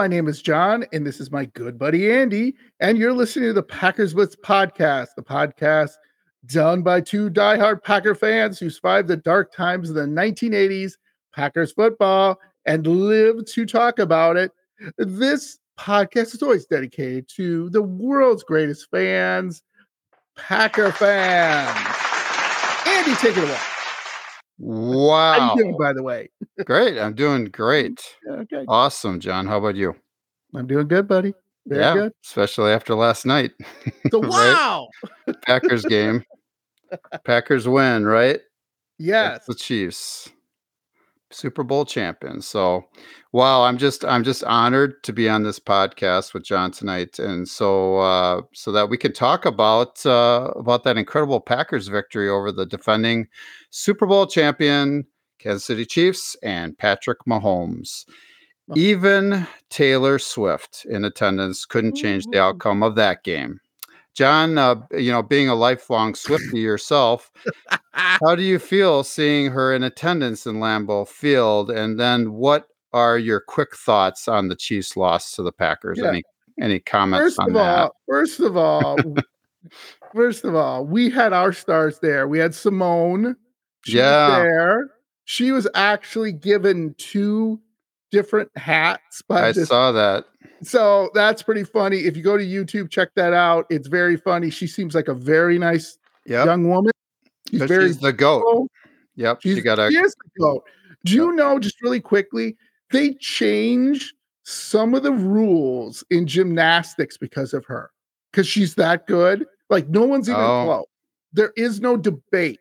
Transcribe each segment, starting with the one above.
My name is John, and this is my good buddy Andy. And you're listening to the Packers Blitz podcast, the podcast done by two diehard Packer fans who survived the dark times of the 1980s Packers football and live to talk about it. This podcast is always dedicated to the world's greatest fans, Packer fans. Andy, take it away. Wow. How you doing, by the way? great. I'm doing mm-hmm. great. Okay. Awesome, John. How about you? I'm doing good, buddy. Very yeah, good. especially after last night. So wow. Packers game. Packers win, right? Yes. Against The Chiefs. Super Bowl champions. So, wow, I'm just I'm just honored to be on this podcast with John tonight, and so uh, so that we can talk about uh, about that incredible Packers victory over the defending Super Bowl champion Kansas City Chiefs and Patrick Mahomes. Even Taylor Swift in attendance couldn't change the outcome of that game. John, uh, you know, being a lifelong Swiftie yourself, how do you feel seeing her in attendance in Lambeau Field? And then what are your quick thoughts on the Chiefs' loss to the Packers? Yeah. Any any comments First on of that? all, first of all, first of all, we had our stars there. We had Simone. She Yeah. there. She was actually given two different hats by I this. saw that. So that's pretty funny. If you go to YouTube, check that out. It's very funny. She seems like a very nice Yep. young woman. She's very she's the goat. Yep. She's, she got a she is the goat. Do you know, just really quickly, they change some of the rules in gymnastics because of her. Because she's that good. Like no one's even Oh. close. There is no debate.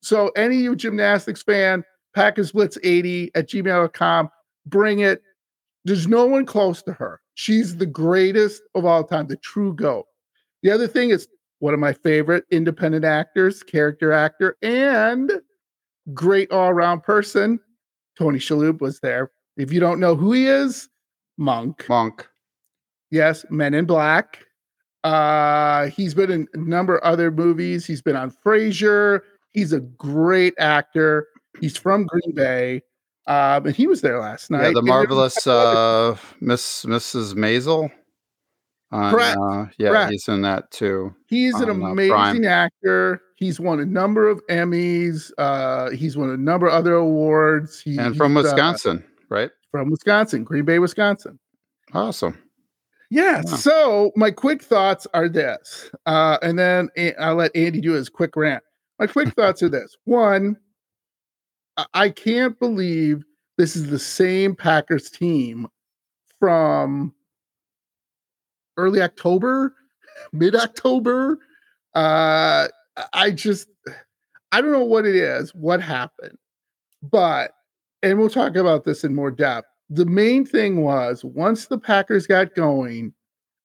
So any you gymnastics fan, Packers Blitz 80 at gmail.com, bring it. There's no one close to her. She's the greatest of all time, the true GOAT. The other thing is one of my favorite independent actors, character actor, and great all around person. Tony Shalhoub was there. If you don't know who he is, Monk. monk. Yes, Men in Black. Uh, he's been in a number of other movies. He's been on Frasier. He's a great actor. He's from Green Bay. Um, and he was there last night. Yeah, the And there was marvelous a couple other- uh Miss Mrs. Maisel. On, Correct, uh, yeah, correct. he's in that too. He's an on, uh, amazing Prime. actor. He's won a number of Emmys. Uh, he's won a number of other awards. He, And from uh, Wisconsin, right? from Wisconsin, Green Bay, Wisconsin. Awesome. Yeah. Wow. So my quick thoughts are this, uh, and then I'll let Andy do his quick rant. My quick thoughts are this: one, I- can't believe this is the same Packers team from early October, mid October. Uh, I- just, I don't know what it is, what happened, but, and we'll talk about this in more depth. The main thing was once the Packers got going,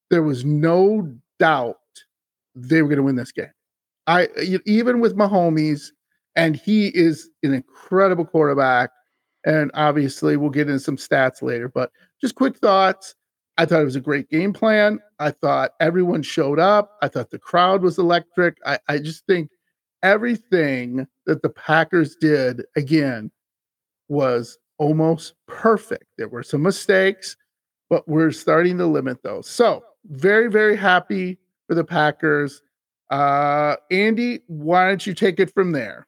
there was no doubt they were going to win this game. I even with Mahomes, and he is an incredible quarterback. And obviously, we'll get into some stats later. But just quick thoughts. I thought it was a great game plan. I thought everyone showed up. I thought the crowd was electric. I, I just think everything that the Packers did again was almost perfect. There were some mistakes, but we're starting to limit those. So, very, very happy for the Packers. Uh, Andy, why don't you take it from there?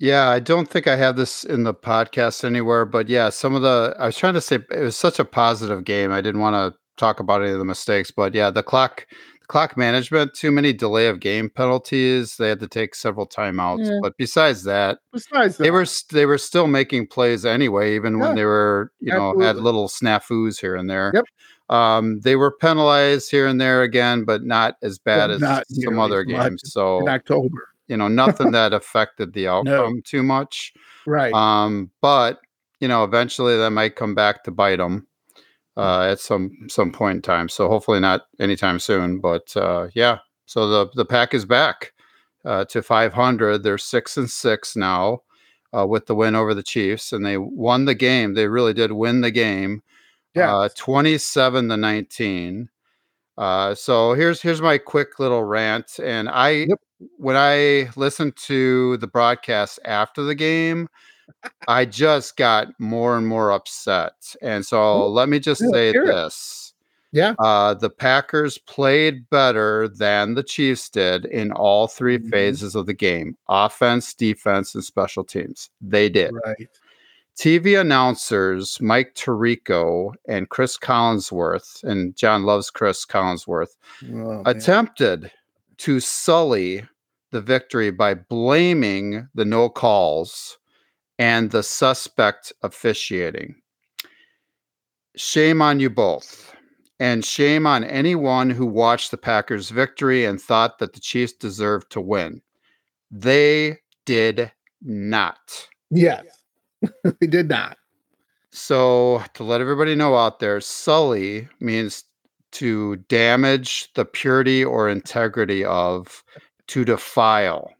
Yeah, I don't think I have this in the podcast anywhere, but yeah, some of the I was trying to say it was such a positive game. I didn't want to talk about any of the mistakes, but yeah, the clock the clock management, too many delay of game penalties. They had to take several timeouts. Yeah. But besides that, Besides that, they were they were still making plays anyway, even when they were you know had little snafus here and there. Yep. Um, they were penalized here and there again, but not as bad But as some other games. So in October. You know nothing that affected the outcome too much. Right. Um, but you know, eventually that might come back to bite them uh, at some some point in time. So hopefully not anytime soon. But uh, yeah, so the the pack is back uh, to 500. They're six and six now uh, with the win over the Chiefs, and they won the game. They really did win the game, yeah. uh, 27 to 19. Uh, so here's here's my quick little rant, and I Yep. When I listened to the broadcast after the game, I just got more and more upset. And so let me just Yeah, say this. Yeah. Uh, the Packers played better than the Chiefs did in all 3 Mhm. phases of the game offense, defense, and special teams. They did. Right. TV announcers Mike Tirico and Chris Collinsworth, and John loves Chris Collinsworth, Oh, attempted to sully the victory by blaming the no calls and the suspect officiating. Shame on you both. And shame on anyone who watched the Packers' victory and thought that the Chiefs deserved to win. They did not. Yes. they did not. So, to let everybody know out there, sully means to damage the purity or integrity of, to defile.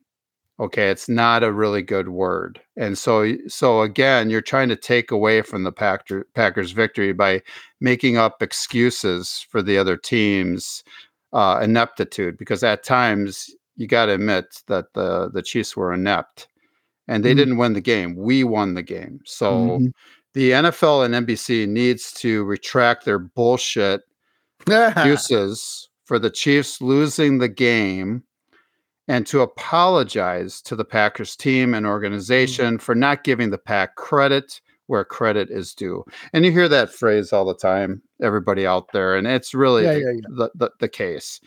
Okay, it's not a really good word. And so so again, you're trying to take away from the Packer, Packers victory by making up excuses for the other team's uh, ineptitude because at times you got to admit that the the Chiefs were inept and they Mhm. didn't win the game. We won the game. So Mhm. the NFL and NBC needs to retract their bullshit excuses for the Chiefs losing the game and to apologize to the Packers team and organization for not giving the Pack credit where credit is due. And you hear that phrase all the time, everybody out there, and it's really Yeah, the, yeah, yeah. The, the, the case.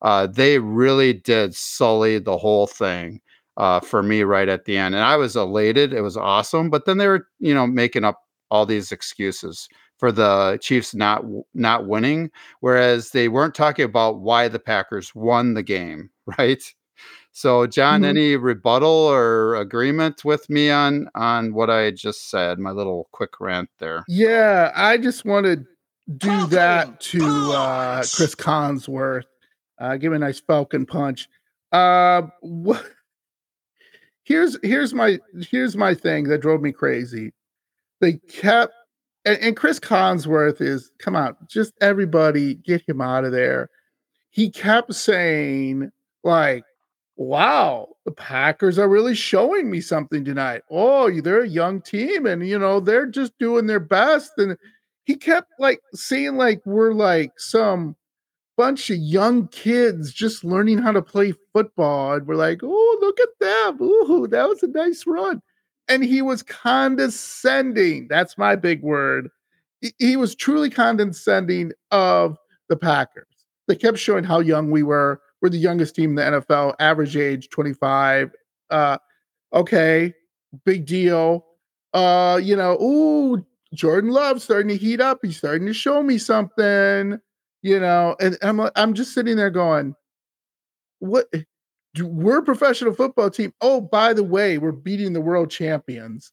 Uh, they really did sully the whole thing uh, for me right at the end. And I was elated. It was awesome. But then they were, you know, making up all these excuses for the Chiefs not not winning, whereas they weren't talking about why the Packers won the game, right? So, John, Mhm. any rebuttal or agreement with me on on what I just said? My little quick rant there. Yeah, I just want to do that to uh, Chris Collinsworth. Uh, give him a nice Falcon punch. Uh, wh- here's here's my here's my thing that drove me crazy. They kept and, and Chris Collinsworth is come on, just everybody get him out of there. He kept saying like, "Wow, the Packers are really showing me something tonight. Oh, they're a young team, and you know they're just doing their best." And he kept like saying like we're like some bunch of young kids just learning how to play football, and we're like, "Oh, look at them! Ooh, that was a nice run." And he was condescending. That's my big word. He- He was truly condescending of the Packers. They kept showing how young we were. We're the youngest team in the NFL, average age 25. Uh, okay, big deal. Uh, you know, ooh, Jordan Love starting to heat up. He's starting to show me something, you know. And I'm I'm just sitting there going, what? We're a professional football team. Oh, by the way, we're beating the world champions.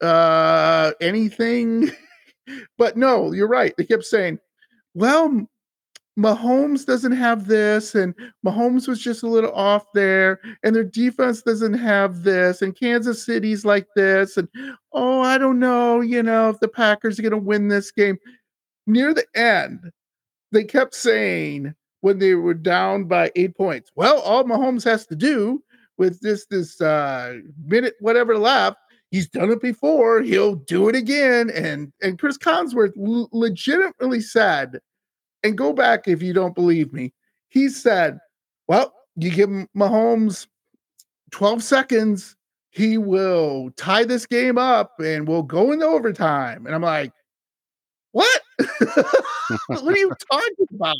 Uh, anything? but no, you're right. They kept saying, well, Mahomes doesn't have this, and Mahomes was just a little off there, and their defense doesn't have this, and Kansas City's like this, and oh, I don't know, you know, if the Packers are going to win this game. Near the end, they kept saying when they were down by eight points, well, all Mahomes has to do with this this uh, minute whatever left, he's done it before, he'll do it again, and and Chris Collinsworth l- legitimately said and go back if you don't believe me. He said, Well, you give Mahomes 12 seconds, he will tie this game up and we'll go into overtime. And I'm like, What? what are you talking about?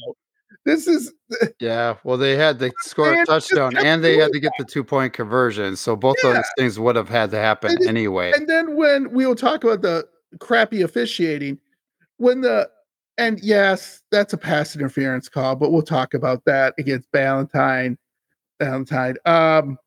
This is Yeah, well, they had to score a touchdown and they had to get the two point conversion. So both Yeah. those things would have had to happen And anyway. and then when we'll talk about the crappy officiating, when the and yes, that's a pass interference call, but we'll talk about that against Valentine. Valentine. Um,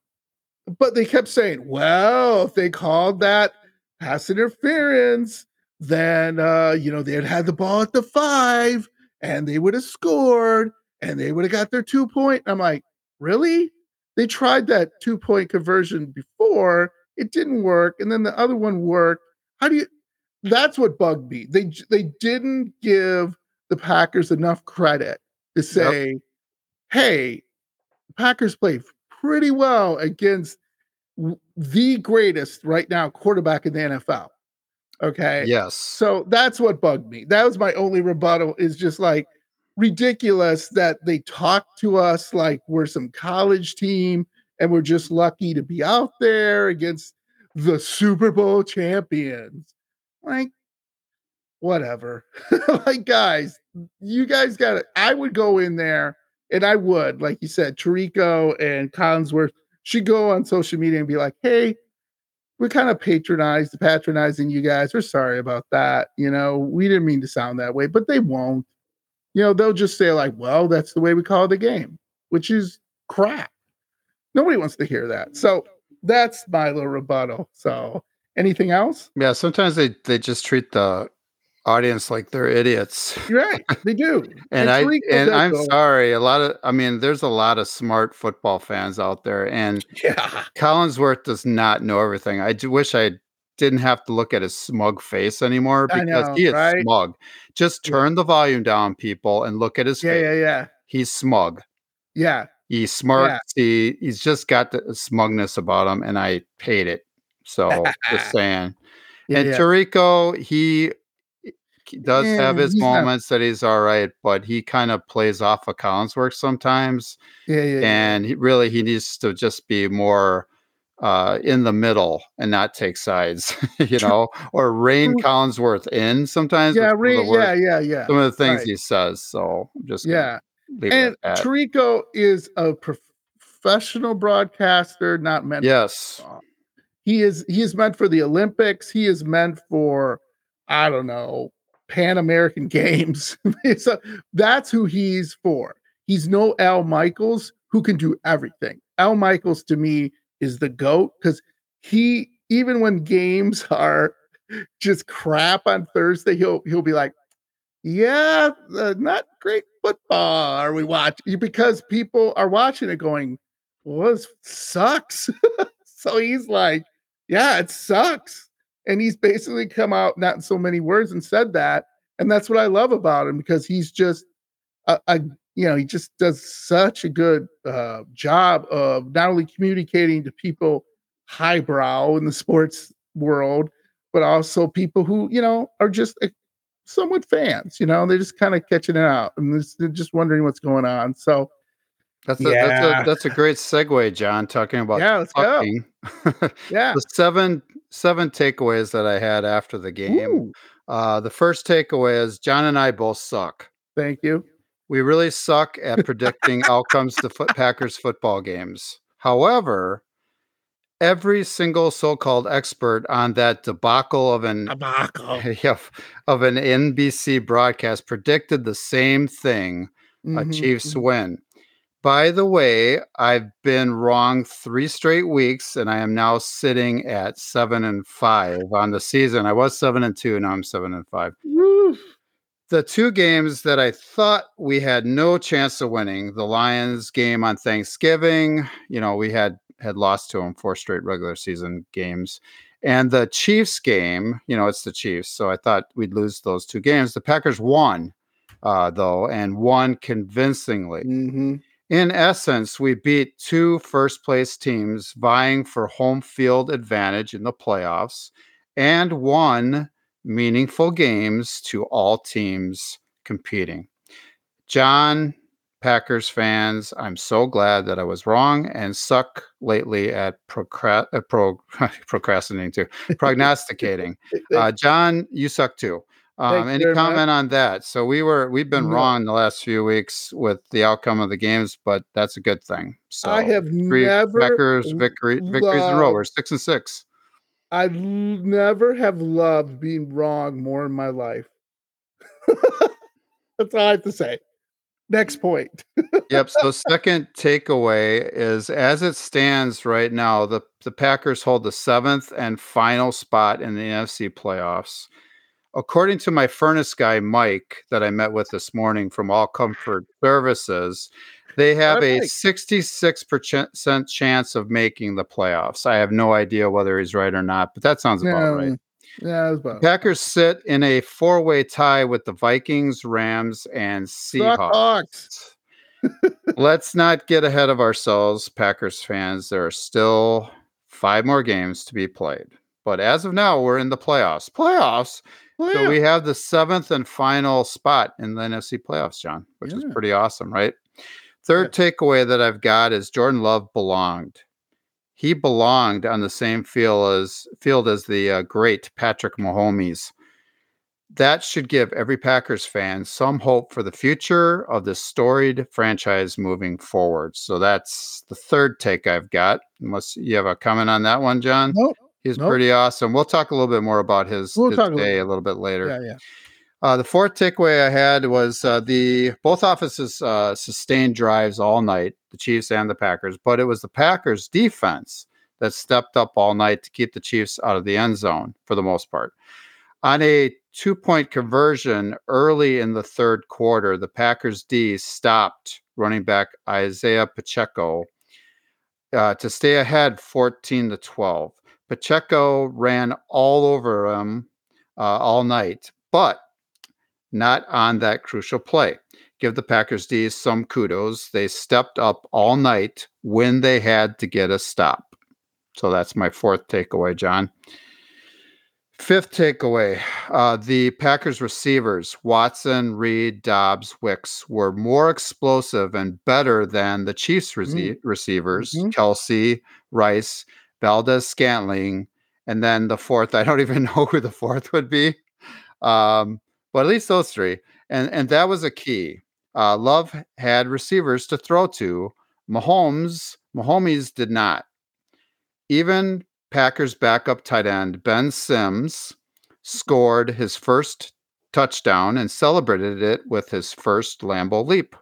but they kept saying, well, if they called that pass interference, then uh, you know, they'd had the ball at the five and they would have scored and they would have got their two point. I'm like, really? They tried that two point conversion before, it didn't work, and then the other one worked. How do you that's what bugged me. They they didn't give the Packers enough credit to say, "Hey, the Packers played pretty well against the greatest right now quarterback in the NFL. Okay. Yes. So that's what bugged me. That was my only rebuttal is just like ridiculous that they talk to us like we're some college team and we're just lucky to be out there against the Super Bowl champions. Like, whatever. like, guys, you guys got it. I would go in there and I would, like you said, Tirico and Collinsworth should go on social media and be like, hey, we kind of patronized, patronizing you guys. We're sorry about that. You know, we didn't mean to sound that way, but they won't. You know, they'll just say, like, well, that's the way we call the game, which is crap. Nobody wants to hear that. So that's my little rebuttal. So anything else? Yeah, sometimes they they just treat the audience like they're idiots. You're right. They do. and, I and I'm though. sorry. A lot of I mean, there's a lot of smart football fans out there, and yeah, Collinsworth does not know everything. I do wish I didn't have to look at his smug face anymore because know, he is right? smug. Just turn yeah. the volume down, people, and look at his yeah, face. Yeah, yeah, He's smug. Yeah. He's smart. Yeah. He, he's just got the smugness about him, and I hate it. So just saying. Yeah, and yeah. Tirico, he does yeah, have his moments not... that he's all right, but he kind of plays off of Collinsworth sometimes. Yeah, yeah. And he really he needs to just be more uh, in the middle and not take sides, you know, or rein Collinsworth in sometimes. Yeah, rein, yeah, yeah, yeah. Some of the things right. he says. So I'm just yeah. And Tirico is a professional broadcaster, not meant. Yes. He is. He is meant for the Olympics. He is meant for I don't know Pan American Games. so that's who he's for. He's no Al Michaels who can do everything. Al Michaels to me is the goat because he even when games are just crap on Thursday, he'll he'll be like, "Yeah, uh, not great football are we watching?" Because people are watching it going, "Well, this sucks." so he's like, "Yeah, it sucks." And he's basically come out, not in so many words, and said that. And that's what I love about him because he's just a, a you know, he just does such a good uh, job of not only communicating to people highbrow in the sports world, but also people who, you know, are just uh, somewhat fans, you know, they're just kind of catching it out and they're just wondering what's going on. So, that's a, yeah. that's a that's a great segue, John. Talking about yeah, let's talking. go. yeah, the seven seven takeaways that I had after the game. Uh, the first takeaway is John and I both suck. Thank you. We really suck at predicting outcomes to foot Packers football games. However, every single so-called expert on that debacle of an debacle. of an NBC broadcast predicted the same thing: mm-hmm. a Chiefs mm-hmm. win. By the way, I've been wrong three straight weeks, and I am now sitting at seven and five on the season. I was seven and two, now I'm seven and five. Woo. The two games that I thought we had no chance of winning, the Lions game on Thanksgiving, you know, we had had lost to them four straight regular season games. And the Chiefs game, you know, it's the Chiefs. So I thought we'd lose those two games. The Packers won, uh, though, and won convincingly. Mm-hmm in essence, we beat two first place teams vying for home field advantage in the playoffs and won meaningful games to all teams competing. John, Packers fans, I'm so glad that I was wrong and suck lately at procra- uh, pro- procrastinating too, prognosticating. Uh, John, you suck too. Um, any comment much. on that? So we were we've been no. wrong the last few weeks with the outcome of the games, but that's a good thing. So I have three never Packers victory victories in a row. We're six and six. I never have loved being wrong more in my life. that's all I have to say. Next point. yep. So second takeaway is as it stands right now, the the Packers hold the seventh and final spot in the NFC playoffs according to my furnace guy Mike that I met with this morning from All Comfort Services, they have a 66% chance of making the playoffs. I have no idea whether he's right or not, but that sounds about yeah, right. Yeah, about Packers sit in a four-way tie with the Vikings, Rams, and Seahawks. Let's not get ahead of ourselves, Packers fans. There are still five more games to be played. But as of now, we're in the playoffs. Playoffs. Well, So yeah. we have the seventh and final spot in the NFC playoffs, John, which is pretty awesome, right? Third takeaway that I've got is Jordan Love belonged. He belonged on the same field as field as the uh, great Patrick Mahomes. That should give every Packers fan some hope for the future of this storied franchise moving forward. So that's the third take I've got. Unless you have a comment on that one, John. Nope. He's Nope. pretty awesome. We'll talk a little bit more about his, We'll his talk a little day bit. a little bit later. Yeah, yeah. Uh, the fourth takeaway I had was uh, the both offices uh, sustained drives all night, the Chiefs and the Packers, but it was the Packers defense that stepped up all night to keep the Chiefs out of the end zone for the most part. On a two point conversion early in the third quarter, the Packers D stopped running back Isaiah Pacheco uh, to stay ahead 14 to 12. Pacheco ran all over him uh, all night, but not on that crucial play. Give the Packers D some kudos. They stepped up all night when they had to get a stop. So that's my fourth takeaway, John. Fifth takeaway uh, the Packers receivers, Watson, Reed, Doubs, Wicks, were more explosive and better than the Chiefs rece- receivers, Mhm. Kelce, Rice, Valdes, Scantling, and then the fourth, I don't even know who the fourth would be. Um, but at least those three. And, and that was a key. Uh, Love had receivers to throw to. Mahomes, Mahomes did not. Even Packers backup tight end Ben Sims scored his first touchdown and celebrated it with his first Lambeau leap.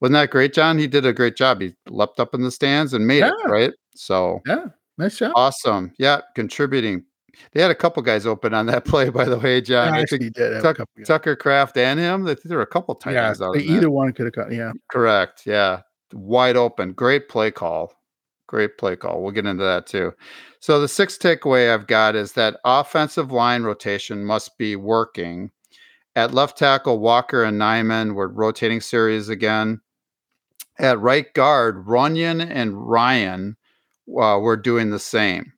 Wasn't that great, John? He did a great job. He leapt up in the stands and made it, right? So Yeah. Nice job. awesome. Yeah, contributing. They had a couple guys open on that play, by the way, John. I think did Tuck, Tucker Kraft and him. I think there were a couple tight yeah, ends out they that. either one could have cut. Yeah. Correct. Yeah. Wide open. Great play call. Great play call. We'll get into that too. So the sixth takeaway I've got is that offensive line rotation must be working. At left tackle, Walker and Nijman were rotating series again. At right guard, Runyan and Rhyan uh, were doing the same.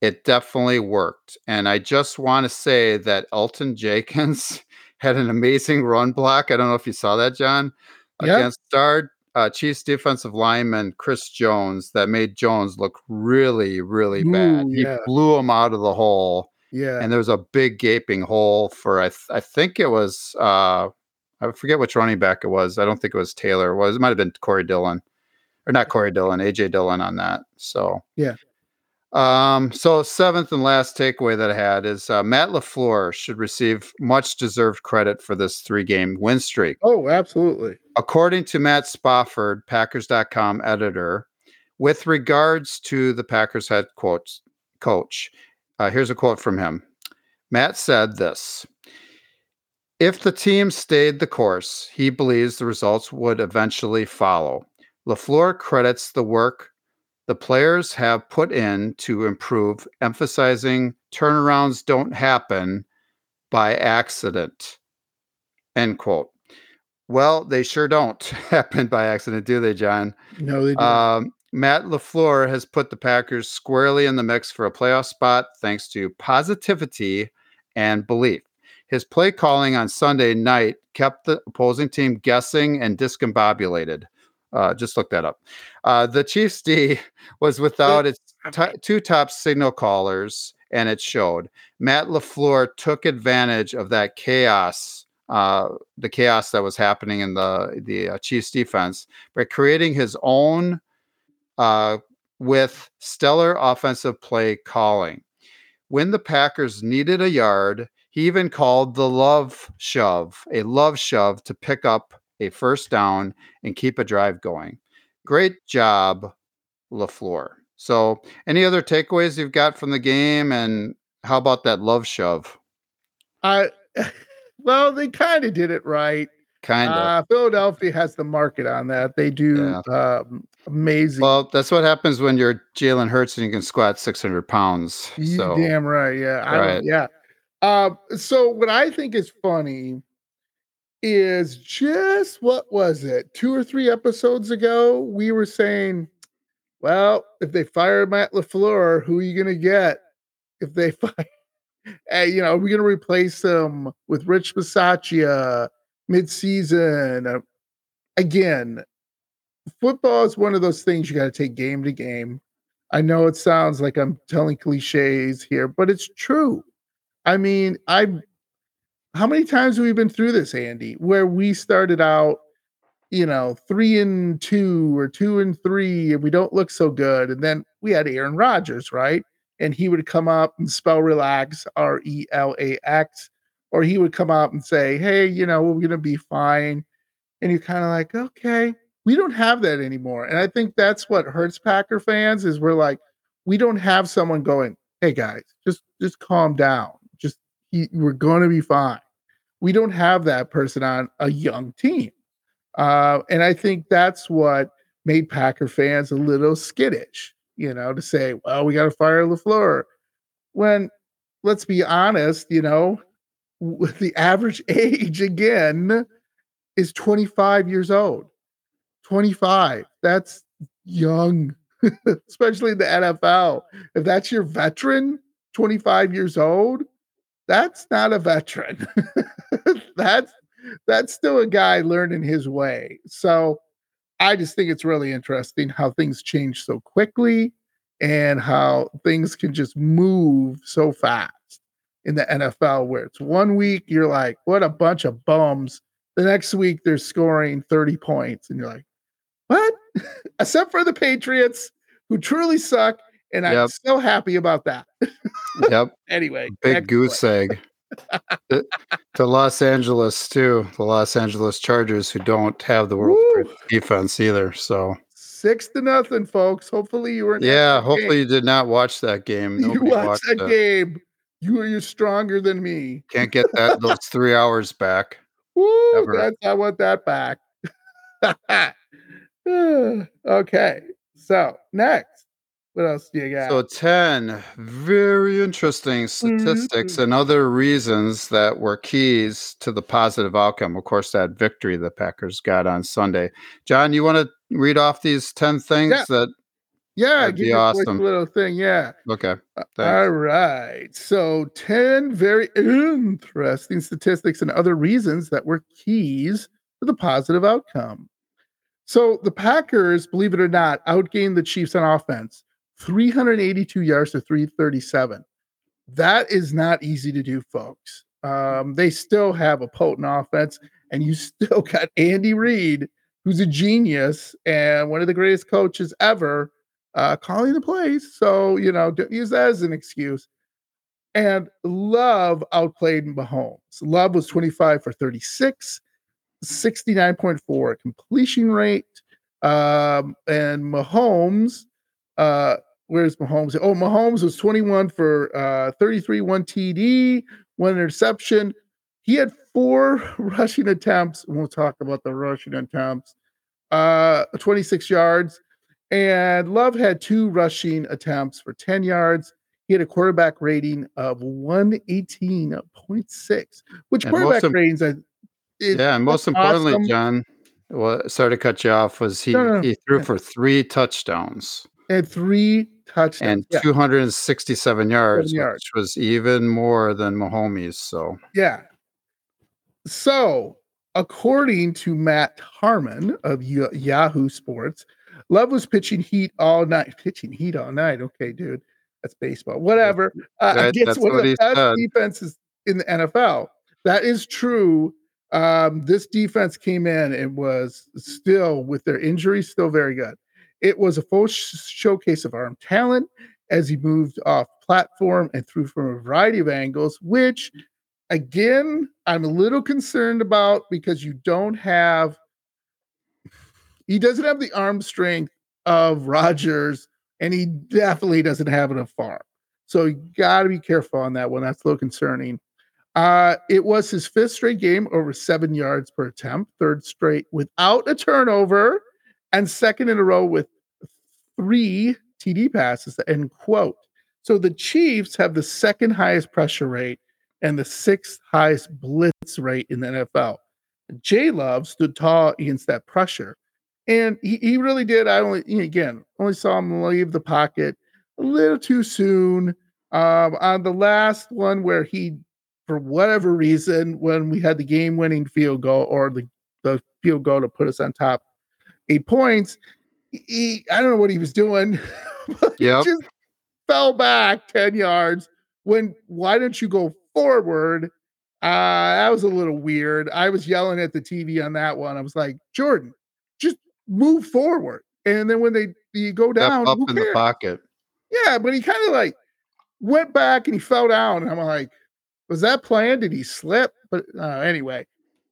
It definitely worked. And I just want to say that Elgton Jenkins had an amazing run block. I don't know if you saw that, John, Yeah. against star uh, Chiefs defensive lineman Chris Jones that made Jones look really, really bad. He yeah. blew him out of the hole, Yeah. and there was a big gaping hole for I, th- I think it was uh, I forget which running back it was. I don't think it was Taylor. It was it might have been Corey Dillon, or not Corey Dillon, AJ Dillon on that. So Yeah. Um, so seventh and last takeaway that I had is uh, Matt LaFleur should receive much deserved credit for this three game win streak. oh, absolutely. According to Matt Spofford, Packers.com editor, with regards to the Packers head coach, coach uh, here's a quote from him. Matt said this If the team stayed the course, he believes the results would eventually follow. LaFleur credits the work the players have put in to improve, emphasizing turnarounds don't happen by accident. End quote. Well, they sure don't happen by accident, do they, John? No, they don't. Um, Matt LaFleur has put the Packers squarely in the mix for a playoff spot thanks to positivity and belief. His play calling on Sunday night kept the opposing team guessing and discombobulated. Uh, just look that up. Uh, the Chiefs D was without its t- two top signal callers, and it showed. Matt LaFleur took advantage of that chaos, uh, the chaos that was happening in the the uh, Chiefs defense, by creating his own uh, with stellar offensive play calling. When the Packers needed a yard, he even called the love shove, a love shove to pick up a first down and keep a drive going. Great job, LaFleur. So, any other takeaways you've got from the game? And how about that love shove? I, well, they kind of did it right. Kind of. Uh, Philadelphia has the market on that. They do um, amazing. well, that's what happens when you're Jalen Hurts and you can squat 600 pounds. You So, damn right. Yeah. Right. yeah. Uh, so what I think is funny is just what was it? Two or three episodes ago, we were saying well, if they fire Matt LaFleur, who are you going to get? If they fire, hey, you know, are we're going to replace him with Rich Bisaccia mid-season. Uh, again, football is one of those things you got to take game to game. I know it sounds like I'm telling cliches here, but it's true. I mean, I how many times have we been through this, Andy, where we started out, you know, three and two or two and three, and we don't look so good. And then we had Aaron Rodgers, right? And he would come up and spell relax, R E L A X, or he would come up and say, Hey, you know, we're going to be fine. And you're kind of like, Okay, we don't have that anymore. And I think that's what hurts Packer fans is we're like, we don't have someone going, Hey guys, just just calm down he, we're going to be fine. We don't have that person on a young team. Uh, and I think that's what made Packer fans a little skittish, you know, to say, well, we got to fire LaFleur. When, let's be honest, you know, the average age again is 25 years old. 25. That's young, especially in the NFL. If that's your veteran, 25 years old, that's not a veteran. that's that's still a guy learning his way. So I just think it's really interesting how things change so quickly and how things can just move so fast in the NFL where it's one week you're like, what a bunch of bums. The next week they're scoring 30 points and you're like, what? Except for the Patriots who truly suck and I'm so happy about that. yep. Anyway, big goose egg. to, to, Los Angeles too, the Los Angeles Chargers, who don't have the world defense either. So six to nothing, folks. Hopefully you were. Yeah, hopefully game. you did not watch that game. Nobody you watched, watched that, that game. You are you stronger than me. Can't get that those three hours back. Woo, that's, I want that back. okay, so next. What else do you got? So 10 very interesting statistics mm-hmm. and other reasons that were keys to the positive outcome. Of course, that victory the Packers got on Sunday. John, you want to read off these 10 things yeah. that yeah, give be awesome. little thing. Yeah. Okay. Thanks. All right. So 10 very interesting statistics and other reasons that were keys to the positive outcome. So the Packers, believe it or not, outgained the Chiefs on offense 382 yards to 337. That is not easy to do, folks. Um, they still have a potent offense, and you still got Andy Reid, who's a genius and one of the greatest coaches ever, uh, calling the plays. So, you know, don't use that as an excuse. And Love outplayed Mahomes. Love was 25 for 36, 69.4 completion rate. Um, and Mahomes uh, where's Mahomes? Oh, Mahomes was 21 for uh, 33, one TD, one interception. He had four rushing attempts. We'll talk about the rushing attempts. Uh, 26 yards. And Love had two rushing attempts for 10 yards. He had a quarterback rating of 118.6, which and quarterback most, ratings, I, yeah, and most importantly, awesome. John, well, sorry to cut you off, was he, no, no, he threw for three touchdowns. And three touchdowns and yeah. 267 yards, yards, which was even more than Mahomes. So yeah. So according to Matt Harmon of Yahoo Sports, Love was pitching heat all night. Pitching heat all night. Okay, dude, that's baseball. Whatever. Uh, that, against one of the best said. defenses in the NFL. That is true. Um, this defense came in and was still, with their injuries, still very good. It was a full sh- showcase of arm talent as he moved off platform and threw from a variety of angles, which again, I'm a little concerned about because you don't have, he doesn't have the arm strength of Rodgers, and he definitely doesn't have enough farm. So you got to be careful on that one. That's a little concerning. Uh, it was his fifth straight game over seven yards per attempt, third straight without a turnover, and second in a row with three TD passes. End quote. So the Chiefs have the second highest pressure rate and the sixth highest blitz rate in the NFL. J Love stood tall against that pressure. And he, he really did. I only again only saw him leave the pocket a little too soon. Um, on the last one where he, for whatever reason, when we had the game-winning field goal or the, the field goal to put us on top, eight points, he I don't know what he was doing. Yeah, just fell back 10 yards. When why don't you go forward? Uh, that was a little weird. I was yelling at the TV on that one. I was like, Jordan, just move forward. And then when they you go down, up in cares? the pocket. Yeah, but he kind of like went back and he fell down. And I'm like, was that planned? Did he slip? But uh, anyway,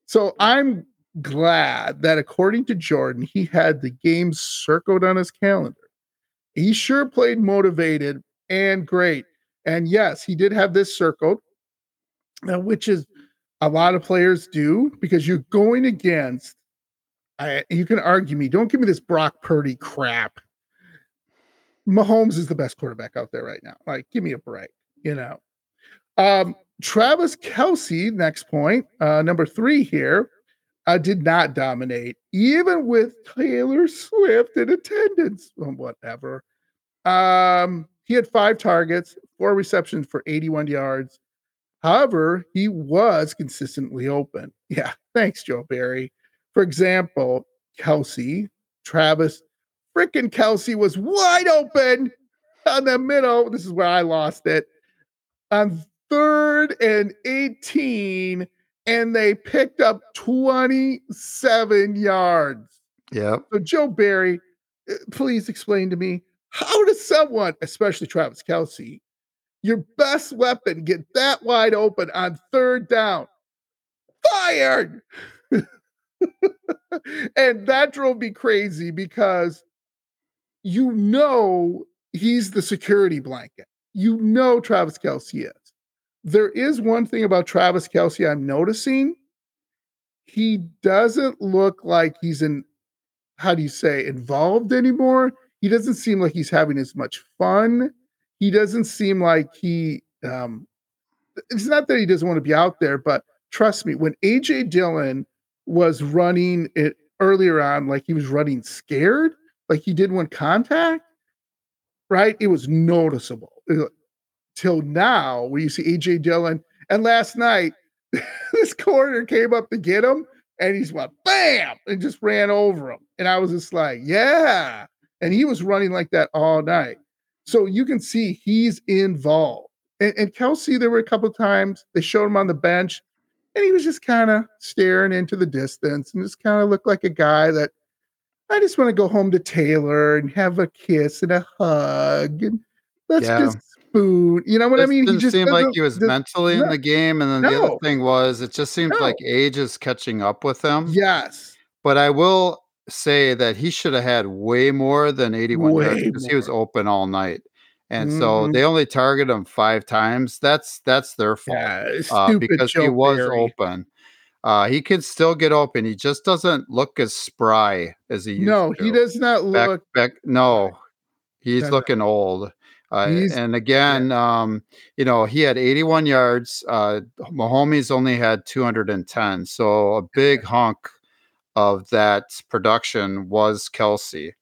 so I'm glad that according to Jordan, he had the game circled on his calendar. He sure played motivated and great. And yes, he did have this circled, uh, which is a lot of players do because you're going against. I, you can argue me. Don't give me this Brock Purdy crap. Mahomes is the best quarterback out there right now. Like, give me a break, you know. Um, Travis Kelce, next point, uh, number three here, uh, did not dominate, even with Taylor Swift in attendance. Whatever. Um, he had five targets, four receptions for 81 yards. However, he was consistently open. Yeah, thanks, Joe Barry. For example, Kelce, Travis freaking Kelce was wide open on the middle. This is where I lost it. On third and 18, and they picked up 27 yards. Yeah. So, Joe Barry, uh, please explain to me how does someone, especially Travis Kelce, your best weapon, get that wide open on third down? Fired. and that drove me crazy because you know he's the security blanket. You know Travis Kelce is. There is one thing about Travis Kelce I'm noticing. He doesn't look like he's in, how do you say, involved anymore. He doesn't seem like he's having as much fun. He doesn't seem like he, um, it's not that he doesn't want to be out there, but trust me, when AJ Dillon was running it earlier on, like he was running scared, like he did when contact, right? It was noticeable. Till now, where you see AJ Dillon, and last night this corner came up to get him, and he's went bam and just ran over him, and I was just like, yeah, and he was running like that all night. So you can see he's involved. And, and Kelce, there were a couple times they showed him on the bench, and he was just kind of staring into the distance and just kind of looked like a guy that I just want to go home to Taylor and have a kiss and a hug and let's yeah. just spoon. You know what it I mean? Didn't he just seemed like he was mentally no, in the game, and then no, the other thing was it just seems no. like age is catching up with him. Yes, but I will say that he should have had way more than 81 way yards because he was open all night. And mm-hmm. so they only targeted him five times. That's that's their fault yeah, uh, because Joe he was Barry. open. Uh, he can still get open. He just doesn't look as spry as he used to no, to. he does not look. Back, back, no, he's looking old. Uh, and again, yeah. um, you know, he had 81 yards. Uh, Mahomes only had 210. So a big hunk of that production was Kelce.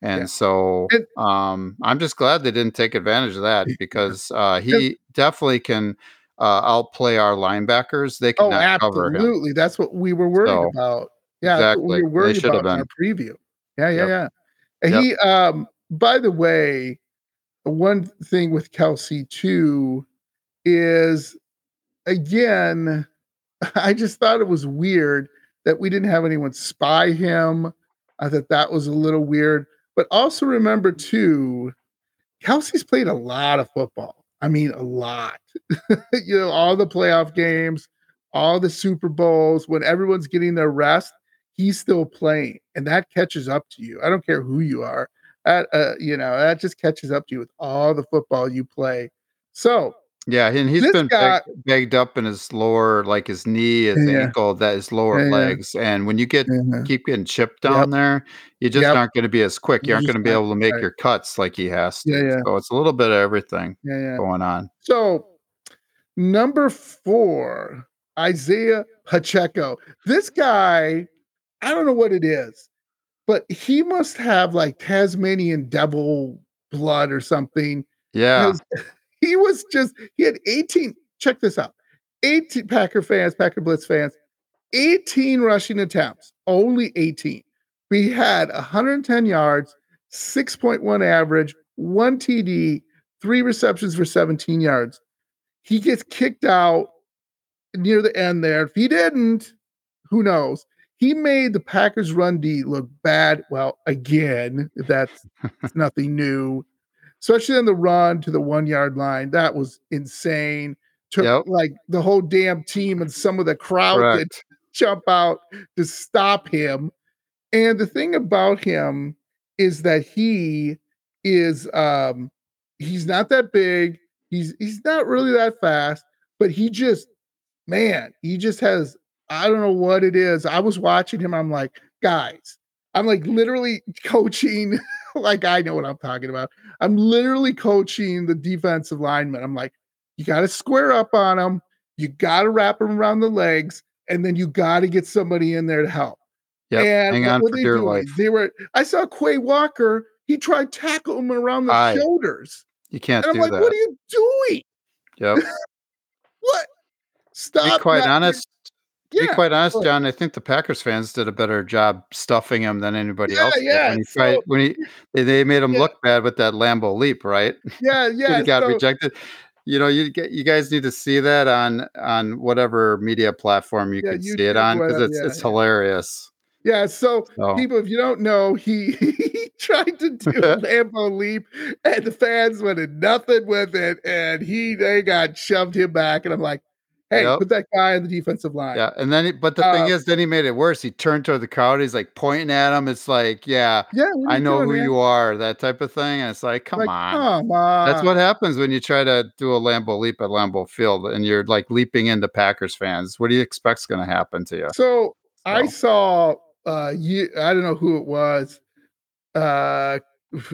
And yeah. so um, I'm just glad they didn't take advantage of that because uh, he definitely can uh, outplay our linebackers. They can oh, absolutely. That's what we were worried so, about. Yeah, exactly. we were worried about in our preview. Yeah, yeah, yep. yeah. Yep. he, um, by the way, one thing with Kelce too is again, I just thought it was weird that we didn't have anyone spy him. I thought that was a little weird. But also remember too, Kelce's played a lot of football. I mean, a lot. you know, all the playoff games, all the Super Bowls, when everyone's getting their rest, he's still playing, and that catches up to you. I don't care who you are. That uh, you know, that just catches up to you with all the football you play. So yeah, and he's been guy, begged up in his lower, like his knee, his yeah. ankle, that his lower yeah, legs. And when you get yeah. keep getting chipped down yep. there, you just yep. aren't going to be as quick. You aren't going to be able to make right. your cuts like he has to. Yeah. So it's a little bit of everything going on. So number four, Isaiah Pacheco. This guy, I don't know what it is. But he must have like Tasmanian devil blood or something. Yeah. He was just, he had 18. Check this out 18 Packer fans, Packer Blitz fans, 18 rushing attempts, only 18. We had 110 yards, 6.1 average, one TD, three receptions for 17 yards. He gets kicked out near the end there. If he didn't, who knows? He made the Packers run D look bad. Well, again, that's nothing new, especially on the run to the one yard line. That was insane. Took Yep. like the whole damn team and some of the crowd Correct. jump out to stop him. And the thing about him is that he is um he's not that big. He's he's not really that fast, but he just man, he just has I don't know what it is. I was watching him. I'm like, guys, I'm like literally coaching. like I know what I'm talking about. I'm literally coaching the defensive lineman. I'm like, you got to square up on him. You got to wrap him around the legs, and then you got to get somebody in there to help. Yeah, Hang on for they dear doing? life. They were. I saw Quay Walker. He tried tackle him around the Aye. shoulders, You can't and I'm like, that. "What are you doing? Yep. What? To Stop!" be quite honest, to be quite honest. John, I think the Packers fans did a better job stuffing him than anybody Yeah, else yeah, When he so- tried, when he they, made him Yeah. look bad with that Lambeau leap, right? yeah, yeah. he got so- rejected. You know, you get you guys need to see that on on whatever media platform you Yeah, could see it on because it's yeah, it's yeah. hilarious. Yeah, so So people, if you don't know, he, he tried to do a Lambeau leap, and the fans wanted nothing with it, and he they got shoved him back, and I'm like, hey, Yep. put that guy on the defensive line. yeah, and then he, but the Uh, thing is, then he made it worse. He turned toward the crowd. He's like pointing at him. It's like, yeah, yeah, I know doing, who man? you are, that type of thing. And it's like, come Like, on. come on. That's what happens when you try to do a Lambeau leap at Lambeau Field and you're like leaping into Packers fans. What do you expect's going to happen to you? So I saw uh ye- I don't know who it was uh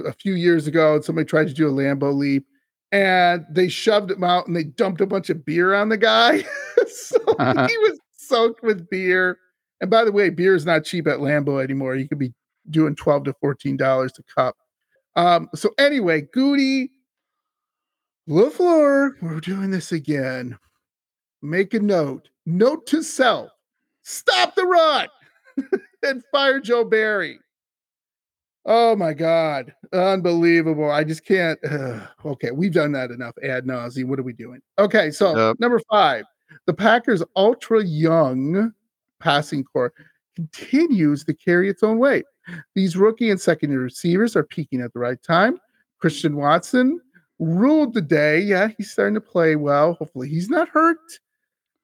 a few years ago somebody tried to do a Lambeau leap and they shoved him out and they dumped a bunch of beer on the guy. so he was soaked with beer. And by the way, beer is not cheap at Lambeau anymore. You could be doing 12 to 14 dollars a cup. Um so anyway, Goody LaFleur, we're doing this again. Make a note. Note to self. Stop the run and fire Joe Barry. Oh my God. Unbelievable. I just can't. ugh. okay, we've done that enough ad nauseum. What are we doing? Okay, so Yep. number five, the Packers' ultra young passing corps continues to carry its own weight. These rookie and second year receivers are peaking at the right time. Christian Watson ruled the day. Yeah, he's starting to play well. Hopefully, he's not hurt.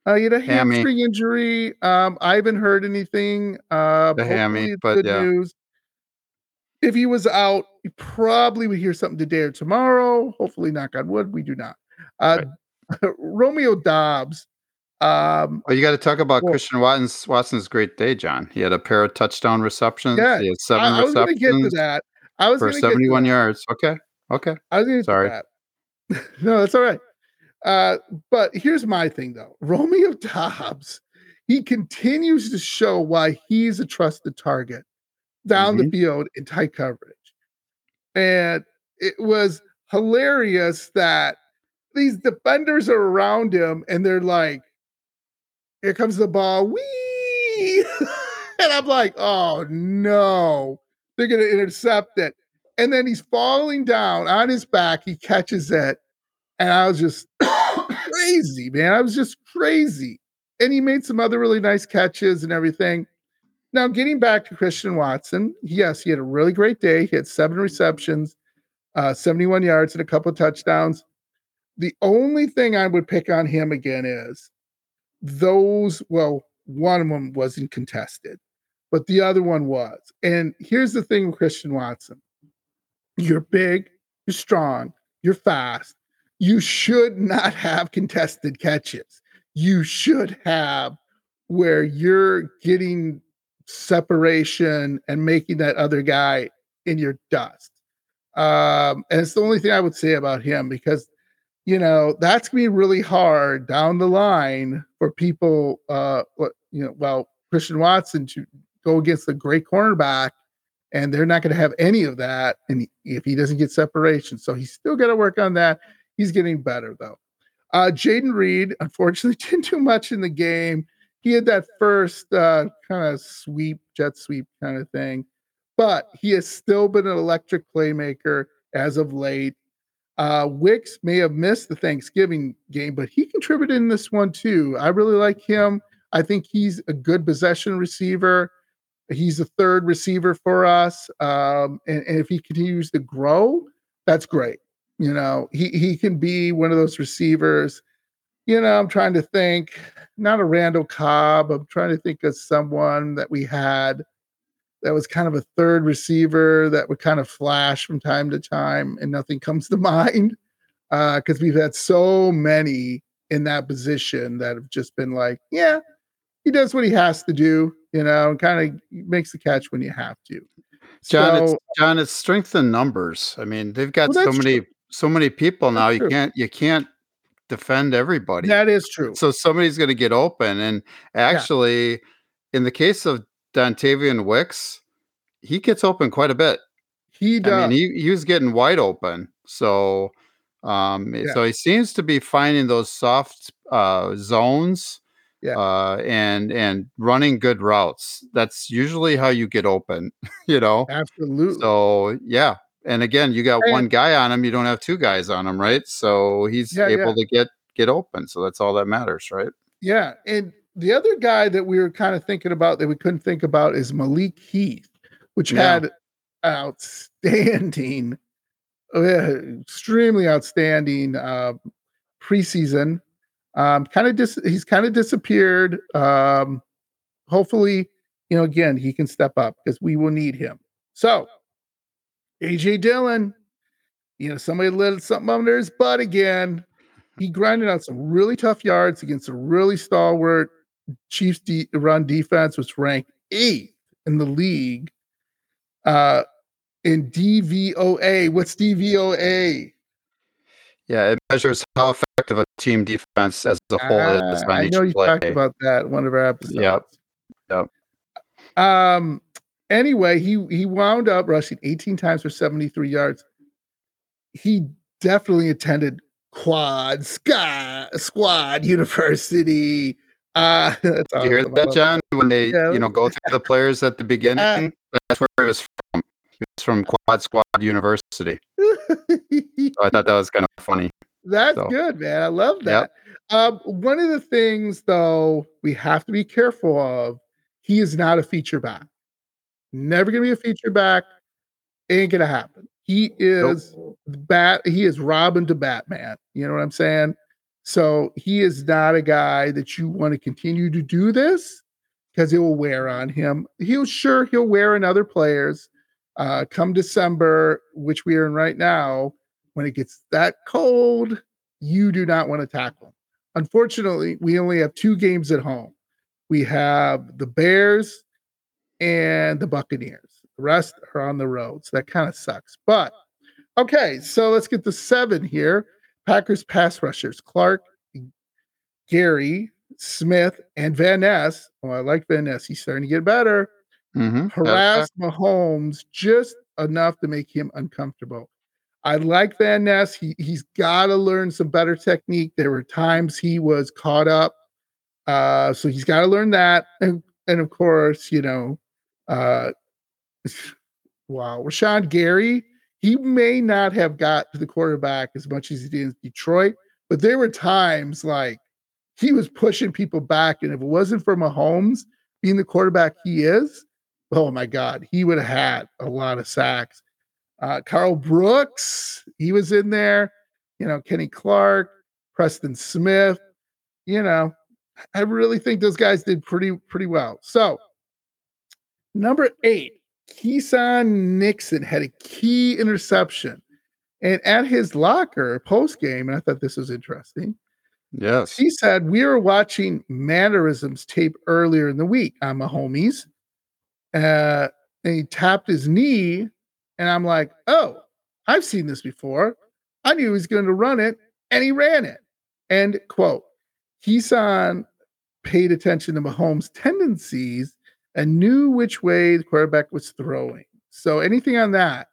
Uh, he had a Hammy. hamstring injury. Um, I haven't heard anything. Uh, The hammy, but good yeah. news. If he was out, we probably would hear something today or tomorrow. Hopefully, knock on wood, we do not. Uh, Romeo Doubs. Um, Oh, you got to talk about Well- Christian Watson's, Watson's great day, John. He had a pair of touchdown receptions. Yeah, he had seven I, I was going to get to that. I was for going to get to 71 that. yards. Okay. Okay. I was going to Sorry. that. no, that's all right. Uh, but here's my thing though. Romeo Doubs, he continues to show why he's a trusted target down the mm-hmm. field in tight coverage. And it was hilarious that these defenders are around him and they're like, here comes the ball. Wee! and I'm like, oh no, they're gonna intercept it. And then he's falling down on his back. He catches it. And I was just crazy, man. I was just crazy. And he made some other really nice catches and everything. Now, getting back to Christian Watson, yes, he had a really great day. He had seven receptions, uh, 71 yards, and a couple of touchdowns. The only thing I would pick on him again is those, well, one of them wasn't contested, but the other one was. And here's the thing with Christian Watson you're big, you're strong, you're fast. You should not have contested catches. You should have where you're getting separation and making that other guy in your dust. Um, and it's the only thing I would say about him because you know that's gonna be really hard down the line for people uh you know well Christian Watson to go against a great cornerback and they're not to have any of that. And if he doesn't get separation, so he's still got to work on that. He's getting better though. Uh, Jayden Reed, unfortunately, didn't do much in the game. He had that first uh, kind of sweep, jet sweep kind of thing, but he has still been an electric playmaker as of late. Uh, Wicks may have missed the Thanksgiving game, but he contributed in this one too. I really like him. I think he's a good possession receiver. He's a third receiver for us. Um, and, and if he continues to grow, that's great. You know, he, he can be one of those receivers. You know, I'm trying to think, not a Randall Cobb. I'm trying to think of someone that we had that was kind of a third receiver that would kind of flash from time to time, and nothing comes to mind because uh, we've had so many in that position that have just been like, yeah, he does what he has to do, you know, and kind of makes the catch when you have to. John, so, it's, John, it's strength in numbers. I mean, they've got well, so many true. so many people now. That's you true. can't you can't defend everybody. That is true. So somebody's going to get open, and actually, yeah. in the case of Dontayvion Wicks, he gets open quite a bit. He does. I mean, he, he was getting wide open. So, um, yeah. so he seems to be finding those soft uh, zones yeah. uh, and and running good routes. That's usually how you get open, you know. Absolutely. So yeah, and again, you got one guy on him. You don't have two guys on him, right? So he's yeah, able yeah. to get get open. So that's all that matters, right? Yeah, and the other guy that we were kind of thinking about that we couldn't think about is Malik Heath, which had outstanding, uh, extremely outstanding uh, preseason um, kind of dis- he's kind of disappeared. Um, hopefully, you know, again, he can step up because we will need him. So, AJ Dillon, you know, somebody lit something under his butt again. He grinded out some really tough yards against a really stalwart Chiefs de- run defense, which ranked eighth in the league. Uh, in DVOA, what's DVOA? Yeah, it measures how effective a team defense as a whole uh, is I know you play. talked about that one of our episodes. Yep. Yep. Um. Anyway, he he wound up rushing 18 times for 73 yards. He definitely attended quad sky squad university. Uh, that's you hear that, John? When they yeah. you know go through the players at the beginning, that's where it was from. It was from Quad Squad University. so I thought that was kind of funny. That's so. good, man. I love that. Yep. Um, one of the things, though, we have to be careful of. He is not a feature back. Never gonna be a feature back. Ain't gonna happen. He is nope. bat. He is Robin to Batman. You know what I'm saying? So he is not a guy that you want to continue to do this because it will wear on him. He'll sure he'll wear on other players. Uh, come December, which we are in right now, when it gets that cold, you do not want to tackle him. Unfortunately, we only have two games at home. We have the Bears and the Buccaneers. The rest are on the road. So that kind of sucks. But okay, so let's get the seven here. Packers pass rushers Clark, Gary, Smith, and Van Ness. Oh, I like Van Ness. He's starting to get better. Mm-hmm. Harass Mahomes just enough to make him uncomfortable. I like Van Ness. He he's got to learn some better technique. There were times he was caught up, uh, so he's got to learn that. And and of course, you know, uh, wow, Rashan Gary. He may not have got to the quarterback as much as he did in Detroit, but there were times like he was pushing people back, and if it wasn't for Mahomes being the quarterback he is, oh my God, he would have had a lot of sacks. Uh, Karl Brooks, he was in there. You know, Kenny Clark, Preston Smith. You know, I really think those guys did pretty pretty well. So, number eight, Keisean Nixon had a key interception, and at his locker post game, and I thought this was interesting. Yes, he said we were watching mannerisms tape earlier in the week on Mahomes. Uh, and he tapped his knee and I'm like, oh, I've seen this before. I knew he was going to run it, and he ran it. End quote. Keisean paid attention to Mahomes' tendencies and knew which way the quarterback was throwing. So anything on that?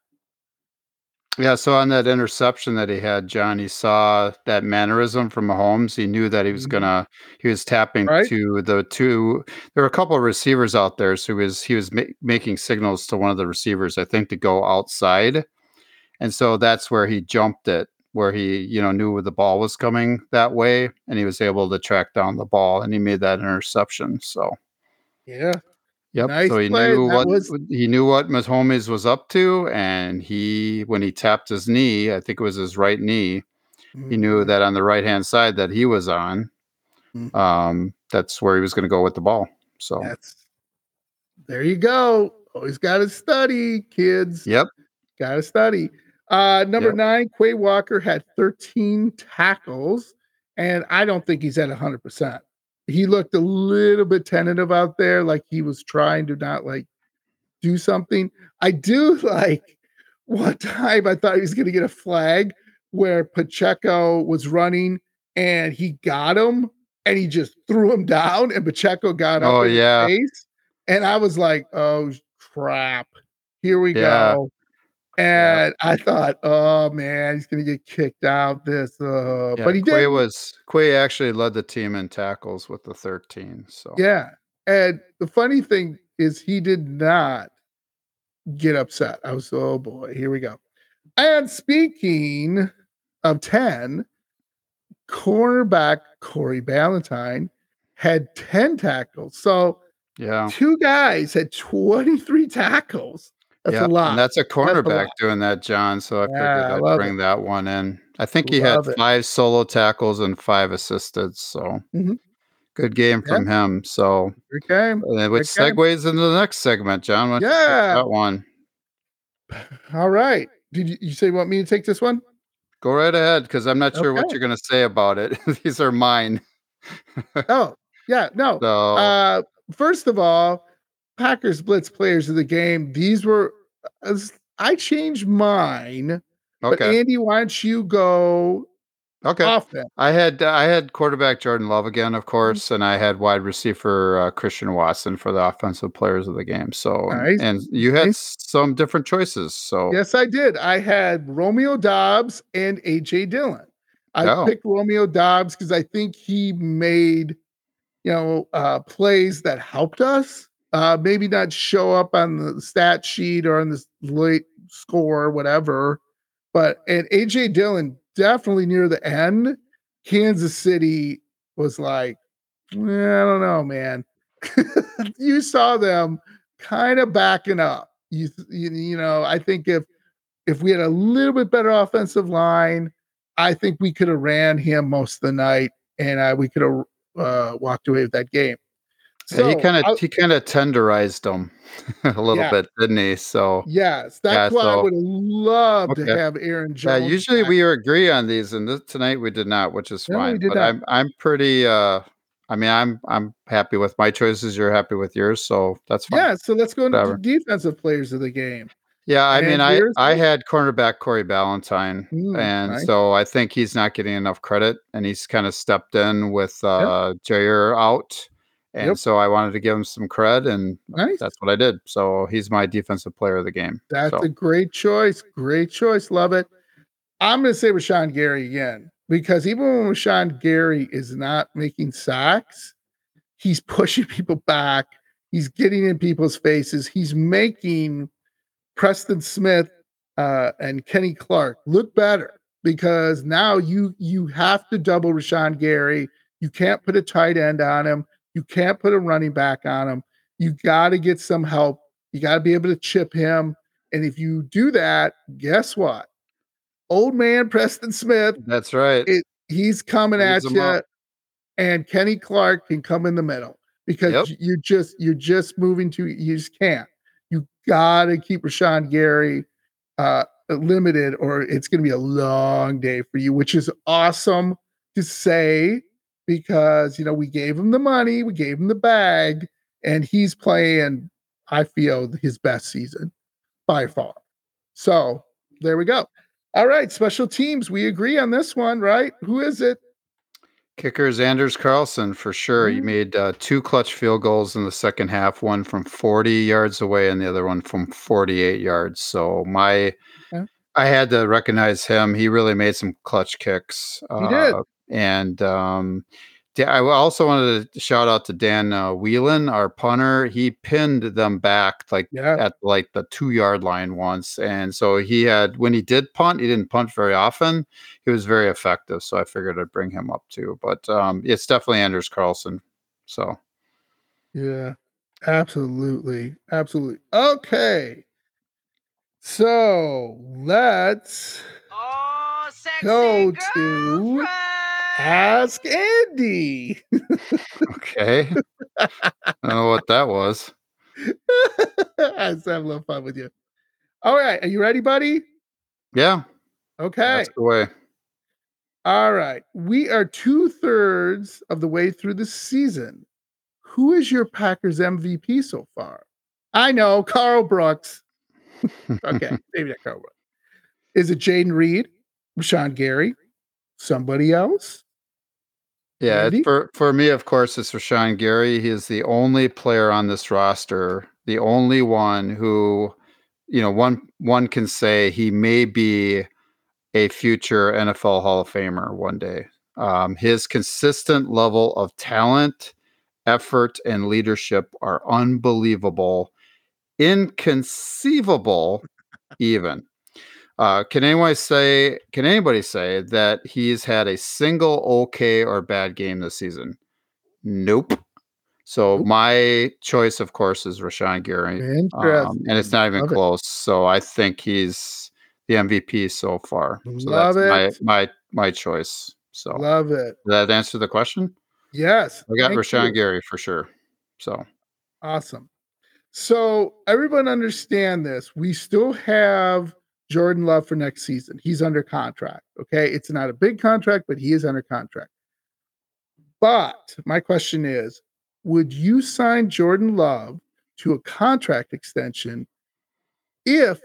Yeah, so on that interception that he had, John, he saw that mannerism from Mahomes. He knew that he was gonna mm-hmm. he was tapping Right. to the two there were a couple of receivers out there, so he was he was ma- making signals to one of the receivers, I think, to go outside. And so that's where he jumped it, where he, you know, knew where the ball was coming that way, and he was able to track down the ball and he made that interception. So Yeah. Yep. Nice so he play. knew That what was- he knew what Mahomes was up to, and he when he tapped his knee, I think it was his right knee, he knew Mhm. that on the right hand side that he was on, Mhm. um, that's where he was going to go with the ball. So That's there you go. Always got to study, kids. yep, Got to study. Uh, number Yep. nine, Quay Walker had 13 tackles, and I don't think he's at 100%. He looked a little bit tentative out there, like he was trying to not like do something. I do like one time I thought he was going to get a flag where Pacheco was running and he got him and he just threw him down, and Pacheco got up Oh, in his yeah. face. And I was like, oh crap. Here we Yeah. go. And I thought, oh man, he's gonna get kicked out. This, uh, yeah. but he Quay did. was Quay actually led the team in tackles with the thirteen. So Yeah. And the funny thing is, he did not get upset. I was, oh boy, here we go. And speaking of 10, cornerback Corey Ballentine had 10 tackles. So yeah, two guys had 23 tackles. That's yeah. a lot. And that's a cornerback lot. doing that, John. So I Yeah, figured I'd bring it. that one in. I think he had Love it. five solo tackles and five assisted. So Mhm. good game Yeah. from him. So Great game. which game. segues into the next segment, John. Why don't you take Yeah. that one. All right. Did you, you say you want me to take this one? Go right ahead, because I'm not sure what you're going to say about it. These are mine. Oh, yeah. No. So Uh, first of all, Packers Blitz players of the game. These were, as I changed mine, but okay, Andy, why don't you go okay. offense? I had I had quarterback Jordan Love again, Mm-hmm. of course, and I had wide receiver uh, Christian Watson for the offensive players of the game. So Nice. and you had Nice. some different choices. So Yes, I did. I had Romeo Doubs and AJ Dillon. I Oh. picked Romeo Doubs because I think he made, you know, uh, plays that helped us. Uh, maybe not show up on the stat sheet or on the late score, or whatever. But and AJ Dillon definitely near the end, Kansas City was like, "Eh, I don't know, man. you saw them kind of backing up. You, you you know, I think if if we had a little bit better offensive line, I think we could have ran him most of the night, and uh, we could have uh, walked away with that game. Yeah, he kind of he kind of tenderized them a little Yeah. bit, didn't he? So yes, that's Yeah, why I would love Okay. to have Aaron yeah, Jones. usually back. we agree on these, and this, tonight we did not, which is No, fine. but not. I'm I'm pretty. uh I mean, I'm I'm happy with my choices. You're happy with yours, so that's fine. yeah. So let's go into Whatever. defensive players of the game. Yeah, I mean, I I had cornerback Corey Ballentine, Mm, and nice. so I think he's not getting enough credit, and he's kind of stepped in with uh Jaire out, and Yep. so I wanted to give him some cred, and Nice. that's what I did. So he's my defensive player of the game. That's so. a great choice. Great choice. Love it. I'm going to say Rashan Gary again because even when Rashan Gary is not making sacks, he's pushing people back. He's getting in people's faces. He's making Preston Smith uh, and Kenny Clark look better because now you you have to double Rashan Gary. You can't put a tight end on him. You can't put a running back on him. You got to get some help. You got to be able to chip him. And if you do that, guess what? Old man Preston Smith, That's right. It- he's coming at you, and Kenny Clark can come in the middle because Yep. you're just you're just moving to you just can't. You gotta keep Rashan Gary uh limited, or it's gonna be a long day for you, which is awesome to say because you know we gave him the money, we gave him the bag, and he's playing, I feel, his best season by far. So there we go. All right, special teams. We agree on this one, right? Who is it? Kicker is Anders Carlson for sure. He Mhm. made uh, two clutch field goals in the second half, one from 40 yards away and the other one from 48 yards. So my. I had to recognize him. He really made some clutch kicks. He did. Uh, and um, I also wanted to shout out to Dan uh, Whelan, our punter. He pinned them back like Yeah. at like the two yard line once, and so he had when he did punt, he didn't punt very often. He was very effective, so I figured I'd bring him up too. But um, it's definitely Anders Carlson. So Yeah, absolutely. Absolutely. Okay. So let's Oh, sexy Go to ask Andy. okay, I don't know what that was. I just have a little fun with you. All right. Are you ready, buddy? Yeah, Okay. that's the way. All right. We are two thirds of the way through the season. Who is your Packers MVP so far? I know, Karl Brooks. Okay, maybe not Karl Brooks. Is it Jayden Reed, Rashan Gary, somebody else? Yeah, Andy? for for me, of course, it's Rashan Gary. He is the only player on this roster, the only one who, you know, one one can say he may be a future NFL Hall of Famer one day. Um, his consistent level of talent, effort, and leadership are unbelievable, inconceivable, even. Uh, can anyone say? Can anybody say that he's had a single okay or bad game this season? Nope. So Nope. my choice, of course, is Rashan Gary, um, and it's not even Love it. close. So I think he's the MVP so far. So Love that's it. my my my choice. So Love it. did that answer the question? Yes. I got thank Rashan you. Gary for sure. So Awesome. So everyone understand this. We still have Jordan Love for next season. He's under contract. Okay. It's not a big contract, but he is under contract. But my question is would you sign Jordan Love to a contract extension if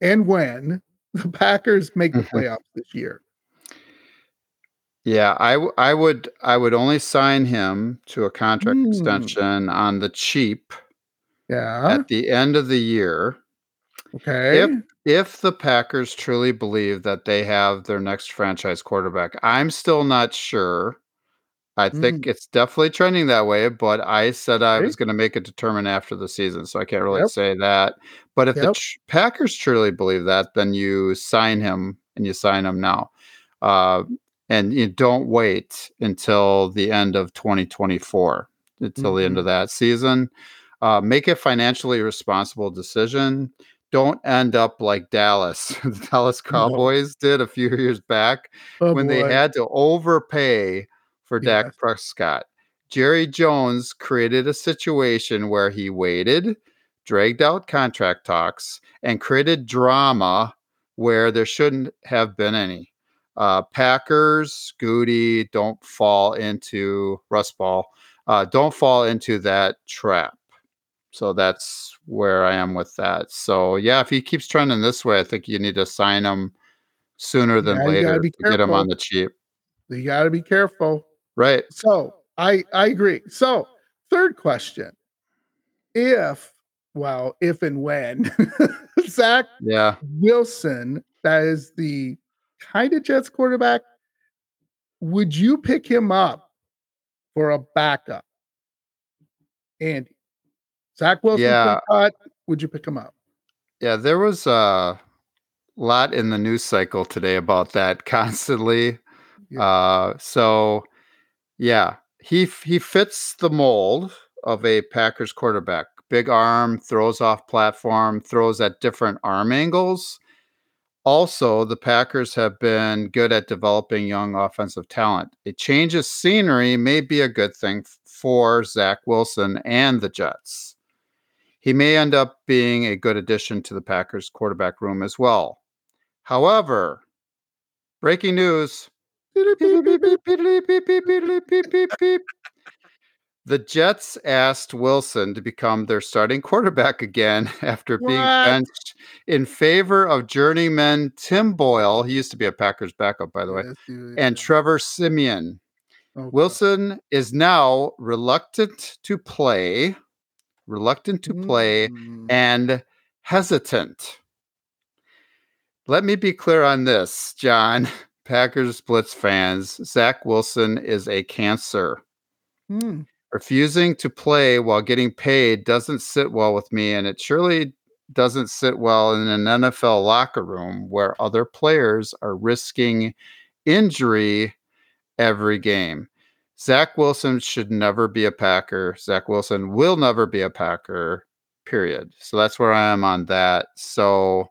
and when the Packers make the Mhm. playoffs this year? yeah, I w- I would I would only sign him to a contract Hmm. extension on the cheap Yeah. at the end of the year Okay. if if the Packers truly believe that they have their next franchise quarterback. I'm still not sure. I think it's definitely trending that way, but I said I was going to make it determine after the season, so I can't really Yep. say that. But if the tr- Packers truly believe that, then you sign him and you sign him now. Uh, and you don't wait until the end of 2024, until the end Mhm. of that season. Uh, make a financially responsible decision. Don't end up like Dallas, the Dallas No. Cowboys did a few years back Oh, when they had to overpay for Dak Prescott. Jerry Jones created a situation where he waited, dragged out contract talks, and created drama where there shouldn't have been any. Uh, Packers, Goody, don't fall into Russ Ball. Uh, don't fall into that trap. So that's where I am with that. So yeah, if he keeps trending this way, I think you need to sign him sooner than Yeah, later to get him on the cheap. You got to be careful. Right. So I I agree. So third question: If well, if and when Zach Yeah. Wilson, that is the kind of Jets quarterback, would you pick him up for a backup? Andy, Zach Wilson Yeah. cut. Would you pick him up? Yeah. There was a lot in the news cycle today about that constantly. Yeah. Uh, so yeah, he he fits the mold of a Packers quarterback. Big arm, throws off platform, throws at different arm angles. Also, the Packers have been good at developing young offensive talent. A change of scenery may be a good thing for Zach Wilson and the Jets. He may end up being a good addition to the Packers quarterback room as well. However, breaking news. The Jets asked Wilson to become their starting quarterback again after being what? benched in favor of journeyman Tim Boyle. He used to be a Packers backup, by the way, yes, and Trevor Siemian. Okay. Wilson is now reluctant to play reluctant to play, Mm. and hesitant. Let me be clear on this, John. Packers Blitz fans, Zach Wilson is a cancer. Hmm. Refusing to play while getting paid doesn't sit well with me, and it surely doesn't sit well in an NFL locker room where other players are risking injury every game. Zach Wilson should never be a Packer. Zach Wilson will never be a Packer, period. So that's where I am on that. So,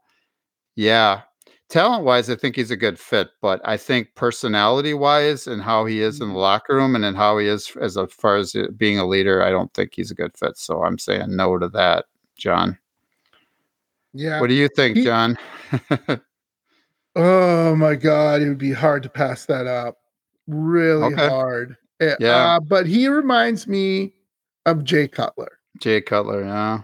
yeah, talent wise, I think he's a good fit, but I think personality wise and how he is in the mm-hmm. locker room and in how he is as far as uh, being a leader, I don't think he's a good fit. So I'm saying no to that, John. Yeah. What do you think, He- John? Oh my god, it would be hard to pass that up. Really Okay. hard. Yeah. Uh, but he reminds me of Jay Cutler. Jay Cutler, yeah.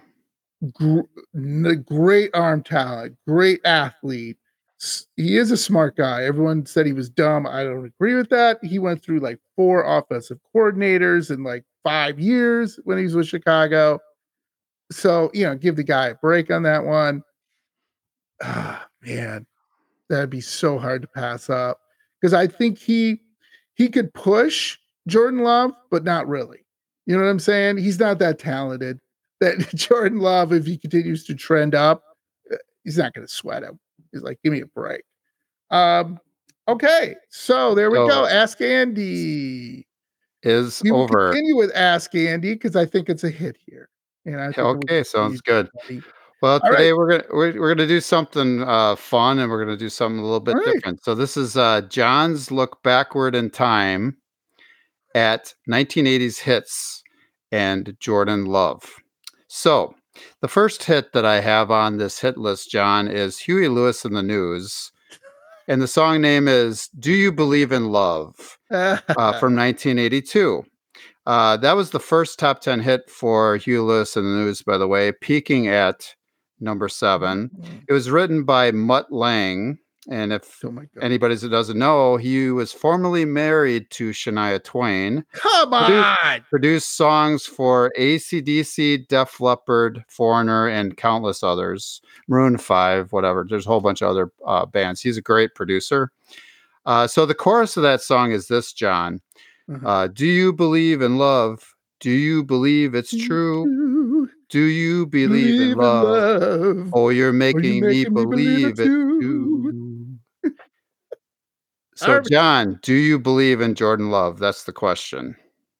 Gr- great arm talent, great athlete. He is a smart guy. Everyone said he was dumb. I don't agree with that. He went through like four offensive coordinators in like five years when he was with Chicago. So, you know, give the guy a break on that one. Ah, man, that'd be so hard to pass up because I think he he could push Jordan Love, but not really. You know what I'm saying? He's not that talented. That Jordan Love, if he continues to trend up, uh, he's not going to sweat him. He's like, give me a break. Um, okay, so there we So- go. Ask Andy. Is We over. continue with Ask Andy because I think it's a hit here. And I Okay, sounds good. Well, All right. today we're gonna we're, we're gonna do something uh, fun, and we're gonna do something a little bit All right. different. So this is uh, John's look backward in time at 1980s hits and Jordan Love. So the first hit that I have on this hit list, John, is Huey Lewis and the News, and the song name is "Do You Believe in Love." uh, from 1982. Uh, that was the first top 10 hit for Huey Lewis and the news, by the way, peaking at number seven. It was written by Mutt Lange. And if Oh anybody that doesn't know, he was formerly married to Shania Twain, Come on! produced songs for ACDC, Def Leppard, Foreigner, and countless others, Maroon 5, whatever. There's a whole bunch of other uh, bands. He's a great producer. Uh, so the chorus of that song is this, John. Uh-huh. Uh, do you believe in love? Do you believe it's true? Do you believe, in love? love. Oh, you're making, you me, making believe, it too. too. So, John, do you believe in Jordan Love? That's the question.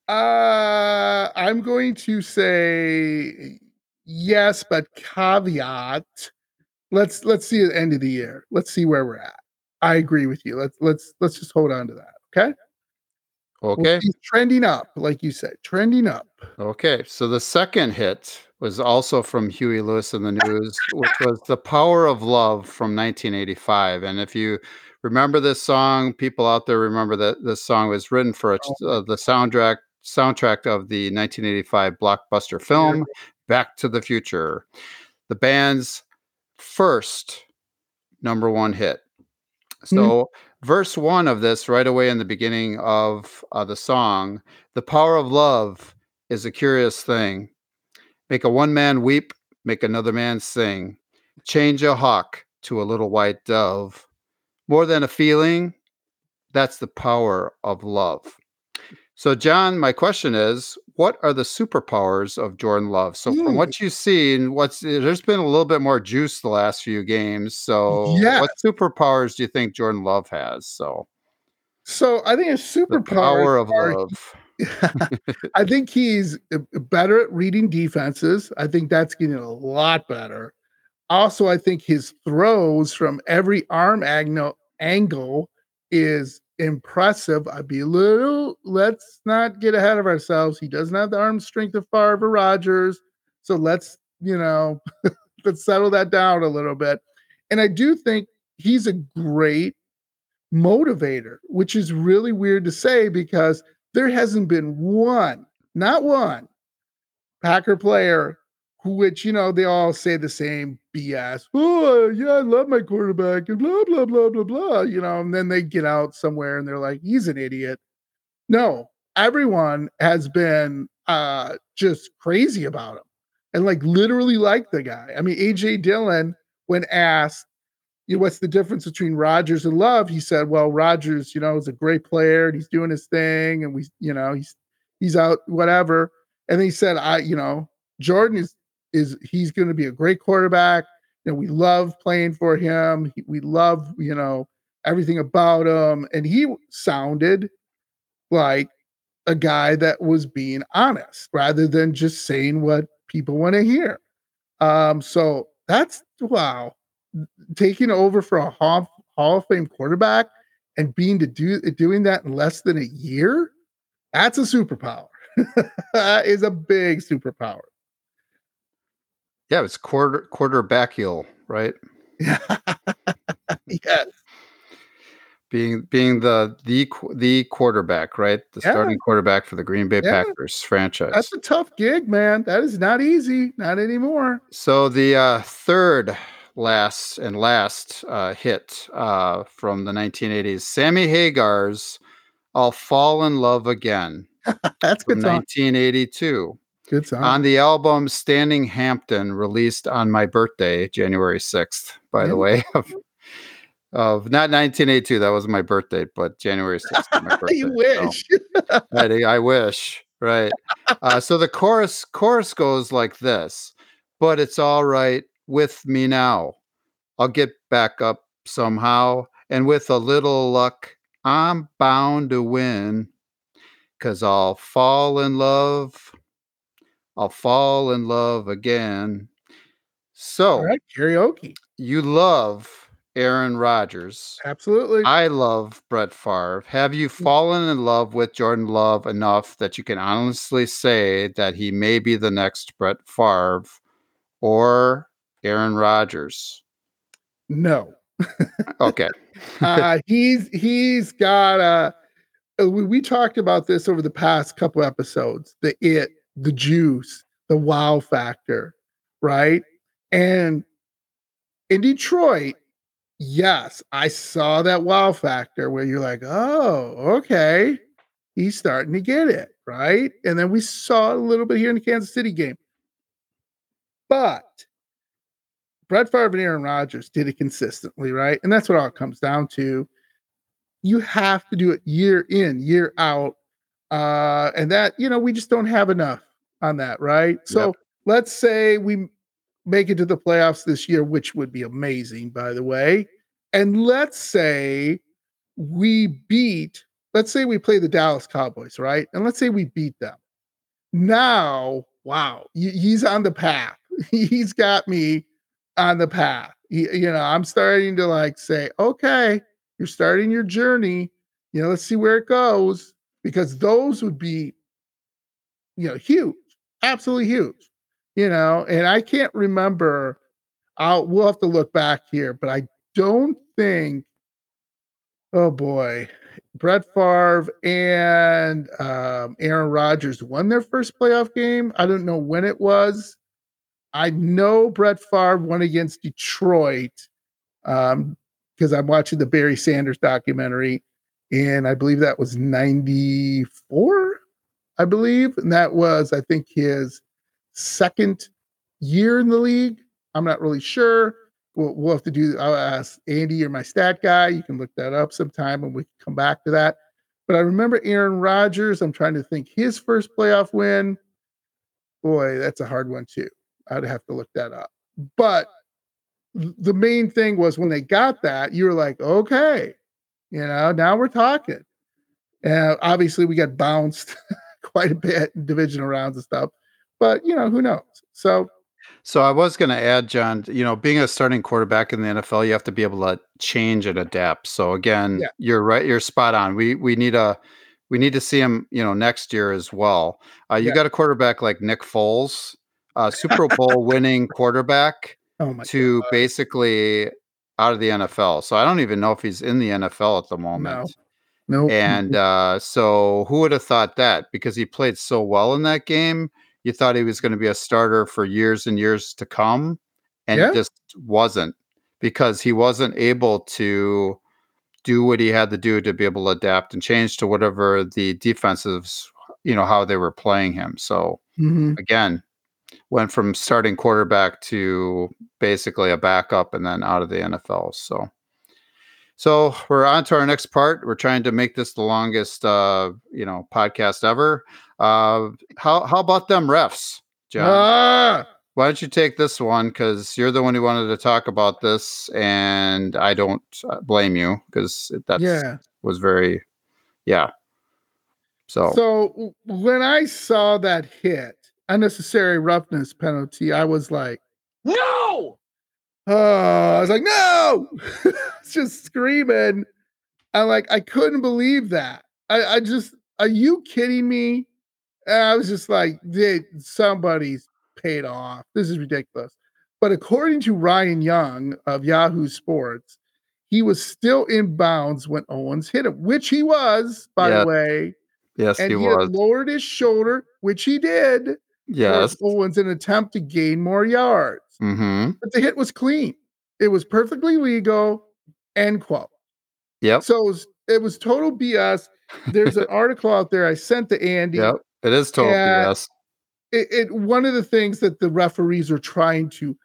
Uh, I'm going to say yes, but caveat. Let's let's see at the end of the year. Let's see where we're at. I agree with you. Let's let's let's just hold on to that. Okay. We'll Okay. trending up, like you said, trending up. Okay. So the second hit was also from Huey Lewis and the News, which was The Power of Love from 1985. And if you remember this song, people out there remember that this song was written for a, uh, the soundtrack soundtrack of the 1985 blockbuster film Back to the Future. The band's first number one hit. So, verse one of this, right away in the beginning of uh, the song, the power of love is a curious thing. Make a one man weep, make another man sing. Change a hawk to a little white dove. More than a feeling, that's the power of love. So, John, my question is, what are the superpowers of Jordan Love? So, from Hmm. what you've seen, what's there's been a little bit more juice the last few games. So, Yes. what superpowers do you think Jordan Love has? So, So I think a superpower. power of love. I think he's uh, better at reading defenses. I think that's getting a lot better. Also, I think his throws from every arm angle angle is impressive. I'd be a little. Let's not get ahead of ourselves. He doesn't have the arm strength of Favre Rodgers, so let's you know let's settle that down a little bit. And I do think he's a great motivator, which is really weird to say because there hasn't been one, not one Packer player which, you know, they all say the same BS. Oh, yeah, I love my quarterback and blah, blah, blah, blah, blah, you know, and then they get out somewhere and they're like, he's an idiot. No, everyone has been uh just crazy about him and like literally like the guy. I mean, AJ Dillon, when asked, you know, what's the difference between Rodgers and Love? He said, Well, Rodgers, you know, is a great player and he's doing his thing, and we, you know, he's he's out, whatever. And he said, I, you know, Jordan is is he's going to be a great quarterback. You know, we love playing for him. We love, you know, everything about him. And he sounded like a guy that was being honest rather than just saying what people want to hear. Um, so that's wow, taking over for a Hall, Hall of Fame quarterback and being to do doing that in less than a year, that's a superpower. that is a big superpower. Yeah, it's quarter quarterback heel, right? yes. Being being the the the quarterback, right? The Yeah. starting quarterback for the Green Bay Yeah. Packers franchise. That's a tough gig, man. That is not easy. Not anymore. So the uh, third last and last uh, hit uh, from the 1980s, Sammy Hagar's "I'll Fall in Love Again" That's good song. 1982 Good song. on the album "Standing Hampton," released on my birthday, January 6th. By Yeah. the way, of, of not 1982, that was my birthday, but January 6th. my birthday. you so- wish. I, I wish. Right. Uh, so the chorus chorus goes like this, but it's all right with me now. I'll get back up somehow, and with a little luck, I'm bound to win. Cause I'll fall in love. I'll fall in love again. So right, karaoke. you love Aaron Rodgers. Absolutely. I love Brett Favre. Have you fallen in love with Jordan Love enough that you can honestly say that he may be the next Brett Favre or Aaron Rodgers? no. Okay. uh, he's he's got a. uh, We, we talked about this over the past couple episodes. The it, the juice, the wow factor, right? And in Detroit, yes, I saw that wow factor where you're like, oh, okay, he's starting to get it, right? And then we saw a little bit here in the Kansas City game, but Brett Favre and Aaron Rodgers did it consistently, right? And that's what all it comes down to. You have to do it year in, year out. Uh, and that, you know, we just don't have enough on that, right? So Yep. let's say we make it to the playoffs this year, which would be amazing, by the way. And let's say we beat, let's say we play the Dallas Cowboys, right? And let's say we beat them. Now, wow, he's on the path. He's got me on the path. He- you know, I'm starting to like say, okay, you're starting your journey. You know, let's see where it goes because those would be, you know, huge, absolutely huge. You know, and I can't remember. I'll we'll have to look back here, but I don't think. Oh boy, Brett Favre and um, Aaron Rodgers won their first playoff game. I don't know when it was. I know Brett Favre won against Detroit um, because I'm watching the Barry Sanders documentary, and I believe that was '94. I believe, and that was I think his second year in the league. I'm not really sure. We'll, we'll have to do. I'll ask Andy or my stat guy. You can look that up sometime, and we can come back to that. But I remember Aaron Rodgers. I'm trying to think his first playoff win. Boy, that's a hard one too. I'd have to look that up. But the main thing was when they got that, you were like, okay, you know, now we're talking. And obviously, we got bounced quite a bit in divisional rounds and stuff. But you know, who knows? So So I was going to add, John, you know, being a starting quarterback in the NFL, you have to be able to change and adapt. So again, Yeah. you're right. You're spot on. We we need a we need to see him, you know, next year as well. Uh, you Yeah. got a quarterback like Nick Foles, uh, Super Bowl winning quarterback oh to God, basically out of the NFL. So I don't even know if he's in the NFL at the moment. no, And uh, so, who would have thought that? Because he played so well in that game, you thought he was going to be a starter for years and years to come, and Yeah. just wasn't because he wasn't able to do what he had to do to be able to adapt and change to whatever the defensives, you know, how they were playing him. So Mhm. again, went from starting quarterback to basically a backup and then out of the NFL. So so we're on to our next part. We're trying to make this the longest uh, you know, podcast ever. Uh how how about them refs, John? Ah, Why don't you take this one because you're the one who wanted to talk about this, and I don't uh, blame you because that yeah. was very, yeah. So, So when I saw that hit, unnecessary roughness penalty, I was like, no. Oh, I was like, no, It's just screaming. I'm like, I couldn't believe that. I, I just, are you kidding me? And I was just like, dude, somebody's paid off. This is ridiculous. But according to Ryan Young of Yahoo Sports, he was still in bounds when Owens hit him, which he was, by Yeah. the way yes, and he he, was. had lowered his shoulder, which he did, Yes. Owens in an attempt to gain more yards. Mm-hmm. But the hit was clean. It was perfectly legal. End quote. Yep. So it was, it was total BS. There's an article out there I sent to Andy. Yep. It is total BS. It, it one of the things that the referees are trying to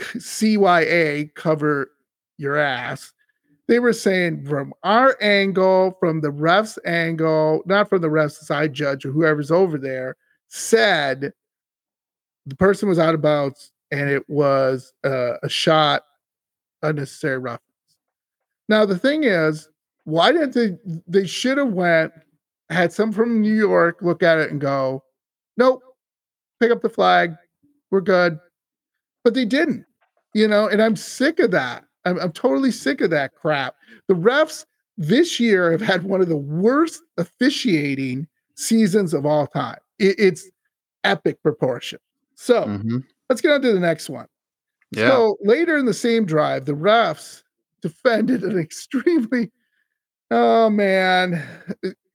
CYA cover your ass. They were saying from our angle, from the ref's angle, not from the ref's side judge or whoever's over there, said the person was out of bounds and it was uh, a shot, unnecessary roughness. Now the thing is, why didn't they? They should have went had some from New York look at it and go, nope, pick up the flag, we're good. But they didn't, you know, and I'm sick of that. I'm, I'm totally sick of that crap. The refs this year have had one of the worst officiating seasons of all time. It- it's epic proportion. So hmm let's get on to the next one. Yeah. So later in the same drive, the refs defended an extremely, oh man.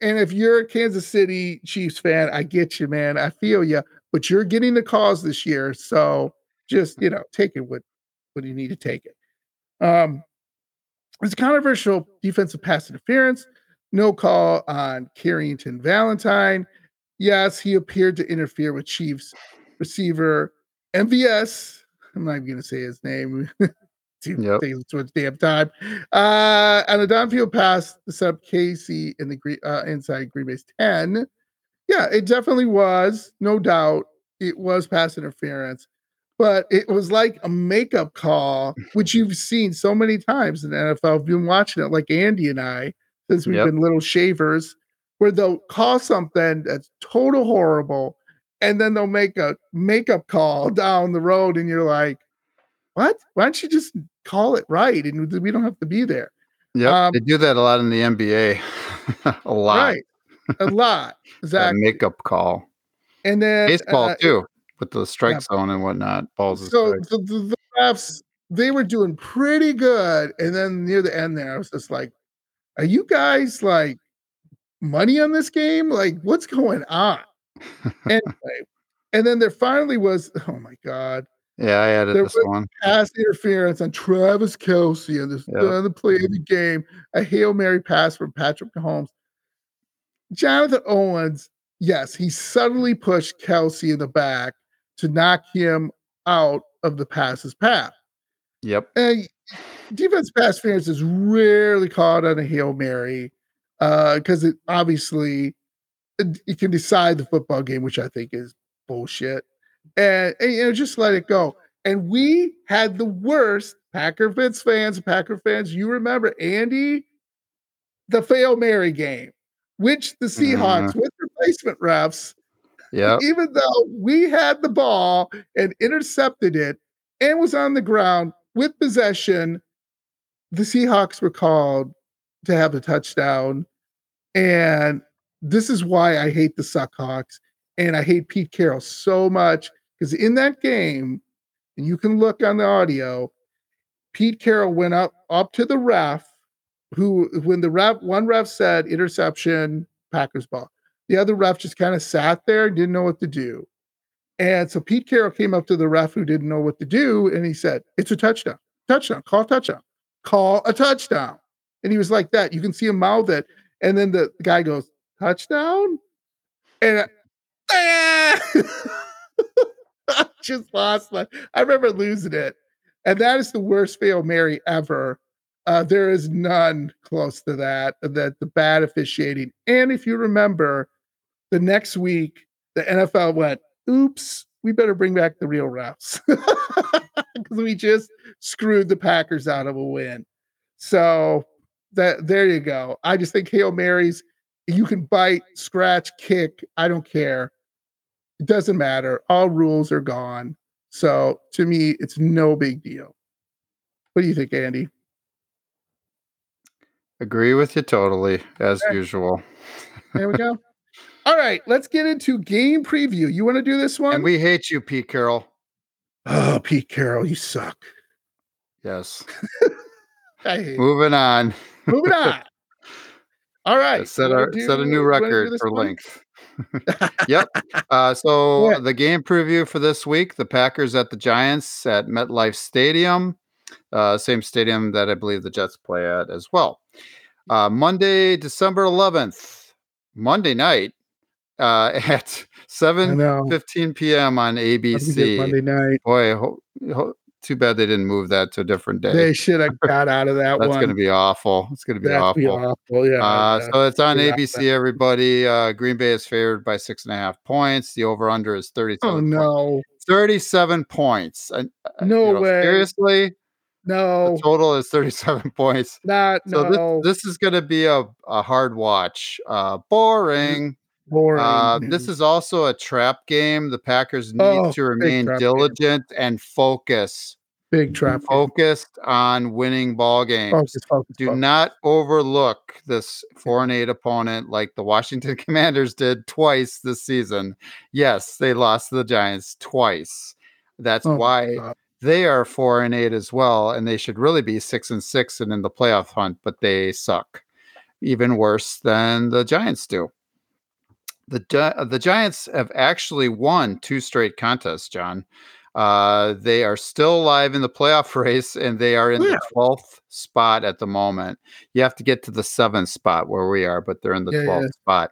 And if you're a Kansas City Chiefs fan, I get you, man. I feel you, but you're getting the calls this year. So just, you know, take it with what you need to take it. Um, it's a controversial defensive pass interference. No call on Carrington Valentine. Yes, he appeared to interfere with Chiefs receiver MVS. I'm not even going to say his name. Yep. takes too much damn time. Uh, and a downfield pass to set up Kelce in the Green, uh, inside Green Bay's 10. Yeah, it definitely was, no doubt. It was pass interference, but it was like a makeup call, which you've seen so many times in the NFL. I've been watching it like Andy and I since we've Yep. been little shavers, where they'll call something that's total horrible, and then they'll make a makeup call down the road, and you're like, what? Why don't you just call it right? And we don't have to be there. yeah um, they do that a lot in the NBA. a lot. Right. A lot. That Exactly. makeup call. and then Baseball uh, too, with the strike yeah. zone and whatnot. Balls so the, the, the refs they were doing pretty good and then near the end there i was just like are you guys like money on this game like what's going on anyway and then there finally was oh my god Yeah, I added there this was- one. pass interference on travis kelce on this Yep. other play of the game a hail mary pass from patrick mahomes jonathan owens yes he suddenly pushed kelce in the back to knock him out of the passes path Yep. and defense pass interference is rarely called on a hail mary uh, because it obviously it, it can decide the football game, which I think is bullshit. And, and, you know, just let it go. And we had the worst Packer Fitz fans, Packer fans. You remember Andy, the fail Mary game, which the Seahawks mm-hmm. with replacement refs Yeah. even though we had the ball and intercepted it and was on the ground with possession, the Seahawks were called to have a touchdown. And this is why I hate the Suckhawks and I hate Pete Carroll so much because in that game, and you can look on the audio, Pete Carroll went up up to the ref, who when the ref one ref said interception, Packers ball. The other ref just kind of sat there, didn't know what to do. And so Pete Carroll came up to the ref who didn't know what to do, and he said, It's a touchdown. Touchdown. Call touchdown. Call a touchdown. And he was like that. You can see him mouth it. And then the guy goes, touchdown? And I, just lost my, I remember losing it. And that is the worst fail Mary ever. Uh, there is none close to that, that the bad officiating. And if you remember, the next week, the NFL went, oops, we better bring back the real refs. Because we just screwed the Packers out of a win. So that there you go. I just think Hail Marys, you can bite, scratch, kick. I don't care. It doesn't matter. All rules are gone. So to me, it's no big deal. What do you think, Andy? Agree with you totally, as okay. usual. there we go. All right, let's get into game preview. You want to do this one? And we hate you, Pete Carroll. Oh, Pete Carroll, you suck. Yes. Moving on. Moving on. All right. Set, a, do, set a new record for length. yep. Uh, so yeah. the game preview for this week: the Packers at the Giants at MetLife Stadium, uh, same stadium that I believe the Jets play at as well. Uh, Monday, December 11th, Monday night uh, at 7 15 p.m. on ABC. Monday night. Boy, ho- ho- too bad they didn't move that to a different day. They should have got out of that one. That's one. going to be awful. It's going to be awful. Be awful. Yeah. Uh, so it's on ABC. Everybody. Uh, Green Bay is favored by six and a half points. The over under is 37. Oh no. 37 points. Uh, no you know, way. Seriously? No. The total is 37 points. Not so no. this, this is going to be a, a hard watch. Uh, boring. Uh, this is also a trap game. The Packers need oh, to remain diligent game. and focus. Big trap. Focused game. on winning ball games. Focus, focus, Do focus. not overlook this four and eight opponent like the Washington Commanders did twice this season. Yes, they lost to the Giants twice. That's oh, why they are four and eight as well, and they should really be six and six and in the playoff hunt, but they suck. Even worse than the Giants do the the Giants have actually won two straight contests, John. Uh, they are still alive in the playoff race, and they are in yeah. the twelfth spot at the moment. You have to get to the seventh spot where we are, but they're in the twelfth yeah, yeah. spot.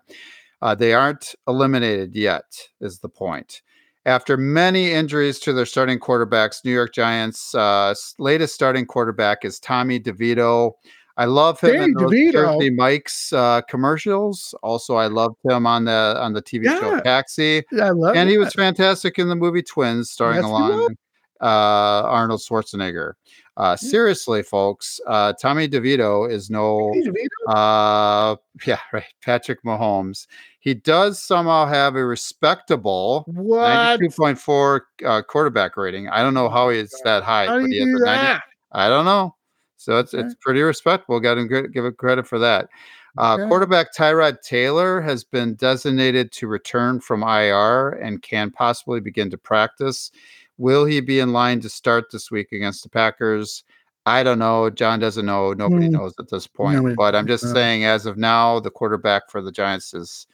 Uh, they aren't eliminated yet. Is the point? After many injuries to their starting quarterbacks, New York Giants' uh, latest starting quarterback is Tommy DeVito. I love him Danny in those DeVito. Jersey Mike's uh, commercials. Also, I loved him on the on the TV yeah. show Taxi. I love and that. he was fantastic in the movie Twins, starring yes, along uh, Arnold Schwarzenegger. Uh, seriously, folks, uh, Tommy DeVito is no, DeVito? Uh, yeah, right, Patrick Mahomes. He does somehow have a respectable what 92.4 uh, quarterback rating. I don't know how he's that high. How do you do that? 90, I don't know. So it's okay. it's pretty respectable. Got to give it credit for that. Uh, okay. Quarterback Tyrod Taylor has been designated to return from IR and can possibly begin to practice. Will he be in line to start this week against the Packers? I don't know. John doesn't know. Nobody mm. knows at this point. But I'm just saying, as of now, the quarterback for the Giants is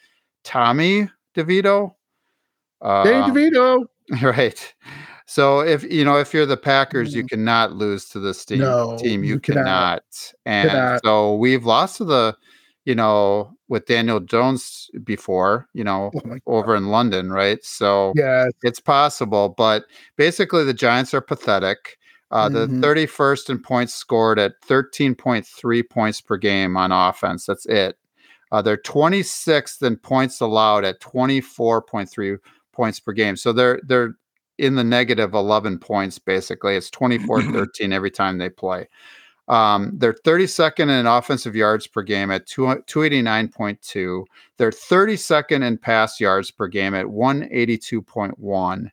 Tommy DeVito. Uh, DeVito. Right. So if you know if you're the Packers, you mm. cannot lose to this team. No, team you, you cannot. cannot. And cannot. so we've lost to the, you know, with Daniel Jones before, you know, oh over in London, right? So yeah, it's possible. But basically, the Giants are pathetic. Uh, mm-hmm. The 31st in points scored at 13.3 points per game on offense. That's it. Uh, they're 26th in points allowed at 24.3 points per game. So they're they're in the negative 11 points basically. It's 24 13 every time they play. Um, they're 32nd in offensive yards per game at 289.2 they're 32nd in pass yards per game at 182.1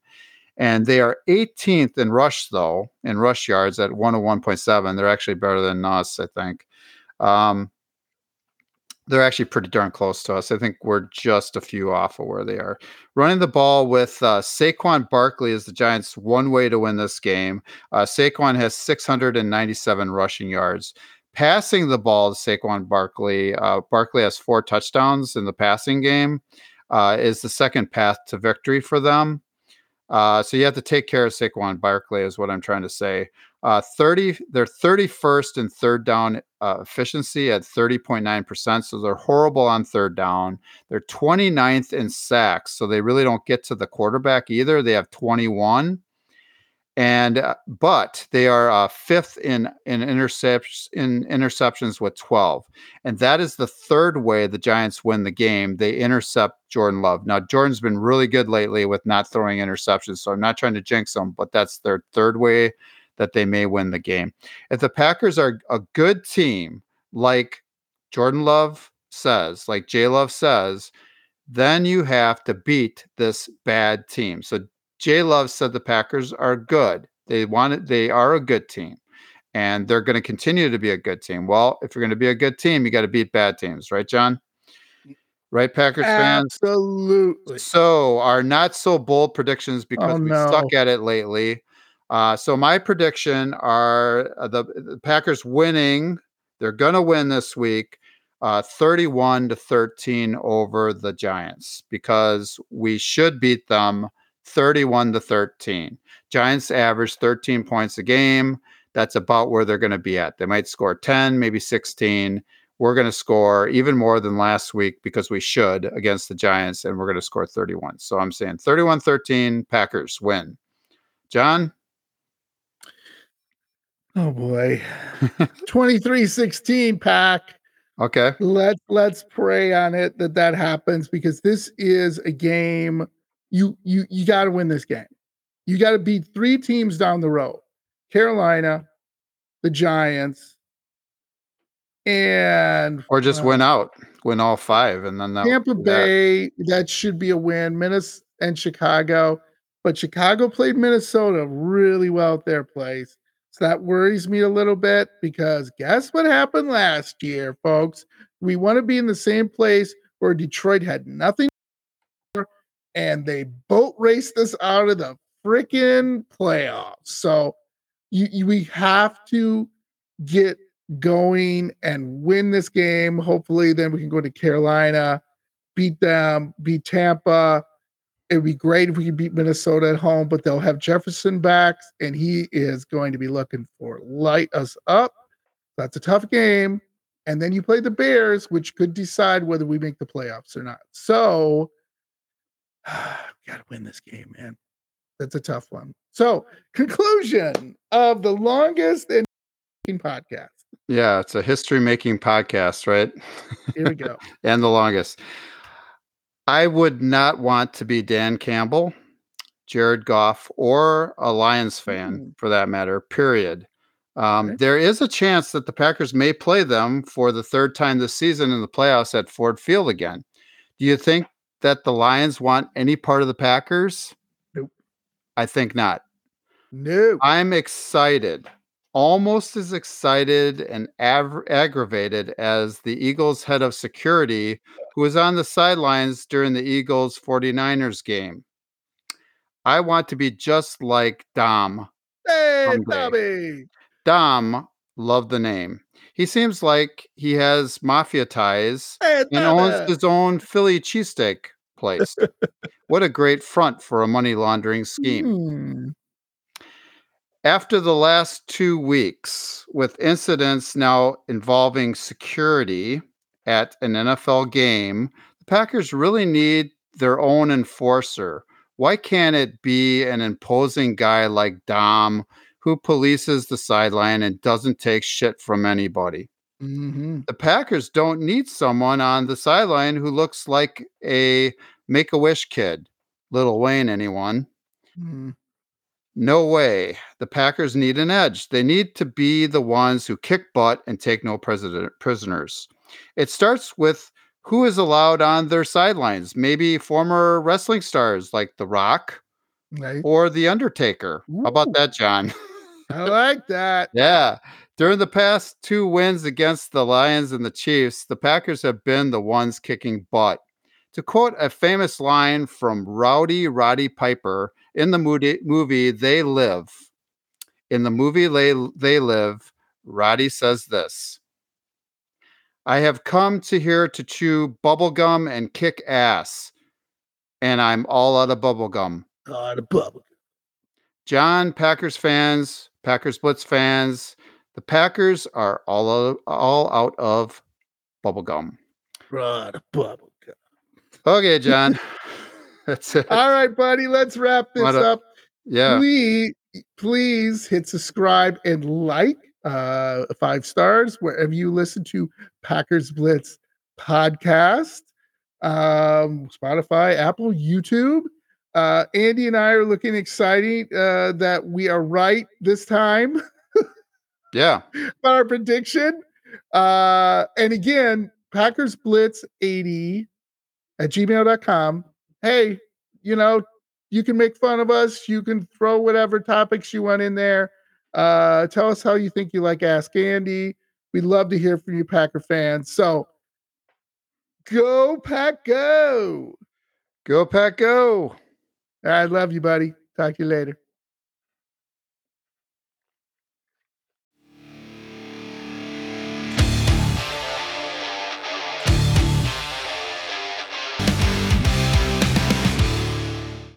and they are 18th in rush though in rush yards at 101.7 they're actually better than us i think. Um, they're actually pretty darn close to us. I think we're just a few off of where they are. Running the ball with uh, Saquon Barkley is the Giants' one way to win this game. Uh, Saquon has 697 rushing yards. Passing the ball to Saquon Barkley, uh, Barkley has four touchdowns in the passing game. Uh, is the second path to victory for them. Uh, so you have to take care of Saquon Barkley, is what I'm trying to say. Uh, 30, they're 31st in third down uh, efficiency at 30.9%. So they're horrible on third down. They're 29th in sacks. So they really don't get to the quarterback either. They have 21 and uh, but they are uh, fifth in in interceptions in interceptions with 12 and that is the third way the giants win the game. They intercept jordan love. Now jordan's been really good lately with not throwing interceptions so i'm not trying to jinx them but that's their third way that they may win the game. If the packers are a good team like jordan love says like j love says then you have to beat this bad team. So Jay Love said the Packers are good. They want it, they are a good team and they're going to continue to be a good team. Well, if you're going to be a good team, you got to beat bad teams, right, John? Right, Packers fans? Absolutely. So, our not so bold predictions because Oh, we no. suck at it lately. Uh, so, my prediction are uh, the, the Packers winning. They're going to win this week. Uh, 31 to 13 over the Giants because we should beat them 31 to 13. Giants average 13 points a game. That's about where they're going to be at. They might score 10, maybe 16. We're going to score even more than last week because we should against the Giants, and we're going to score 31. So I'm saying 31 13, Packers win. John? Oh boy. 23-16 pack. Okay. Let's let's pray on it that that happens because this is a game you you you got to win this game. You got to beat three teams down the road. Carolina, the Giants, and Or just uh, win out, win all five, and then that, Tampa that- Bay, that should be a win. Minnesota and Chicago, but Chicago played Minnesota really well at their place. So that worries me a little bit because guess what happened last year, folks? We want to be in the same place where Detroit had nothing and they boat raced us out of the freaking playoffs. So you, you we have to get going and win this game. Hopefully, then we can go to Carolina, beat them, beat Tampa. It would be great if we could beat Minnesota at home, but they'll have Jefferson back, and he is going to be looking for light us up. That's a tough game. And then you play the Bears, which could decide whether we make the playoffs or not. So, got to win this game, man. That's a tough one. So, conclusion of the longest and podcast. yeah, it's a history making podcast, right? Here we go. and the longest. I would not want to be Dan Campbell, Jared Goff, or a Lions fan Mm. for that matter, period. Um, Okay. There is a chance that the Packers may play them for the third time this season in the playoffs at Ford Field again. Do you think that the Lions want any part of the Packers? Nope. I think not. No. I'm excited, almost as excited and av- aggravated as the Eagles head of security who was on the sidelines during the Eagles 49ers game. I want to be just like Dom. Hey, someday. Bobby. Dom, love the name. He seems like he has mafia ties Hey, and owns his own Philly cheesesteak place. what a great front for a money laundering scheme. Hmm. after the last two weeks, with incidents now involving security at an NFL game, the Packers really need their own enforcer. Why can't it be an imposing guy like Dom who polices the sideline and doesn't take shit from anybody? Mhm. The Packers don't need someone on the sideline who looks like a make a wish kid. Little Wayne, anyone? Mhm. No way. The Packers need an edge. They need to be the ones who kick butt and take no president, prisoners. It starts with who is allowed on their sidelines. Maybe former wrestling stars like The Rock Right. or The Undertaker. How about that, John? I like that. yeah. During the past two wins against the Lions and the Chiefs, the Packers have been the ones kicking butt. To quote a famous line from Rowdy Roddy Piper in the movie, movie They Live, in the movie They, they Live, Roddy says this I have come to here to chew bubblegum and kick ass, and I'm all out of bubblegum. Oh, the bubble. John, Packers fans, Packers Blitz fans, the Packers are all out, all out of bubblegum. The bubble. Okay, John. That's it. All right, buddy. Let's wrap this a- up. Yeah. Please, please hit subscribe and like uh five stars wherever you listen to Packers Blitz podcast. Um, Spotify, Apple, YouTube. Uh, Andy and I are looking excited uh, that we are right this time. Yeah. about our prediction. Uh, and again, Packers Blitz 80 at gmail.com. Hey, you know, you can make fun of us. You can throw whatever topics you want in there. Uh, tell us how you think you like Ask Andy. We'd love to hear from you, Packer fans. So go, Pack, go. Go, Pack, go. I love you, buddy. Talk to you later.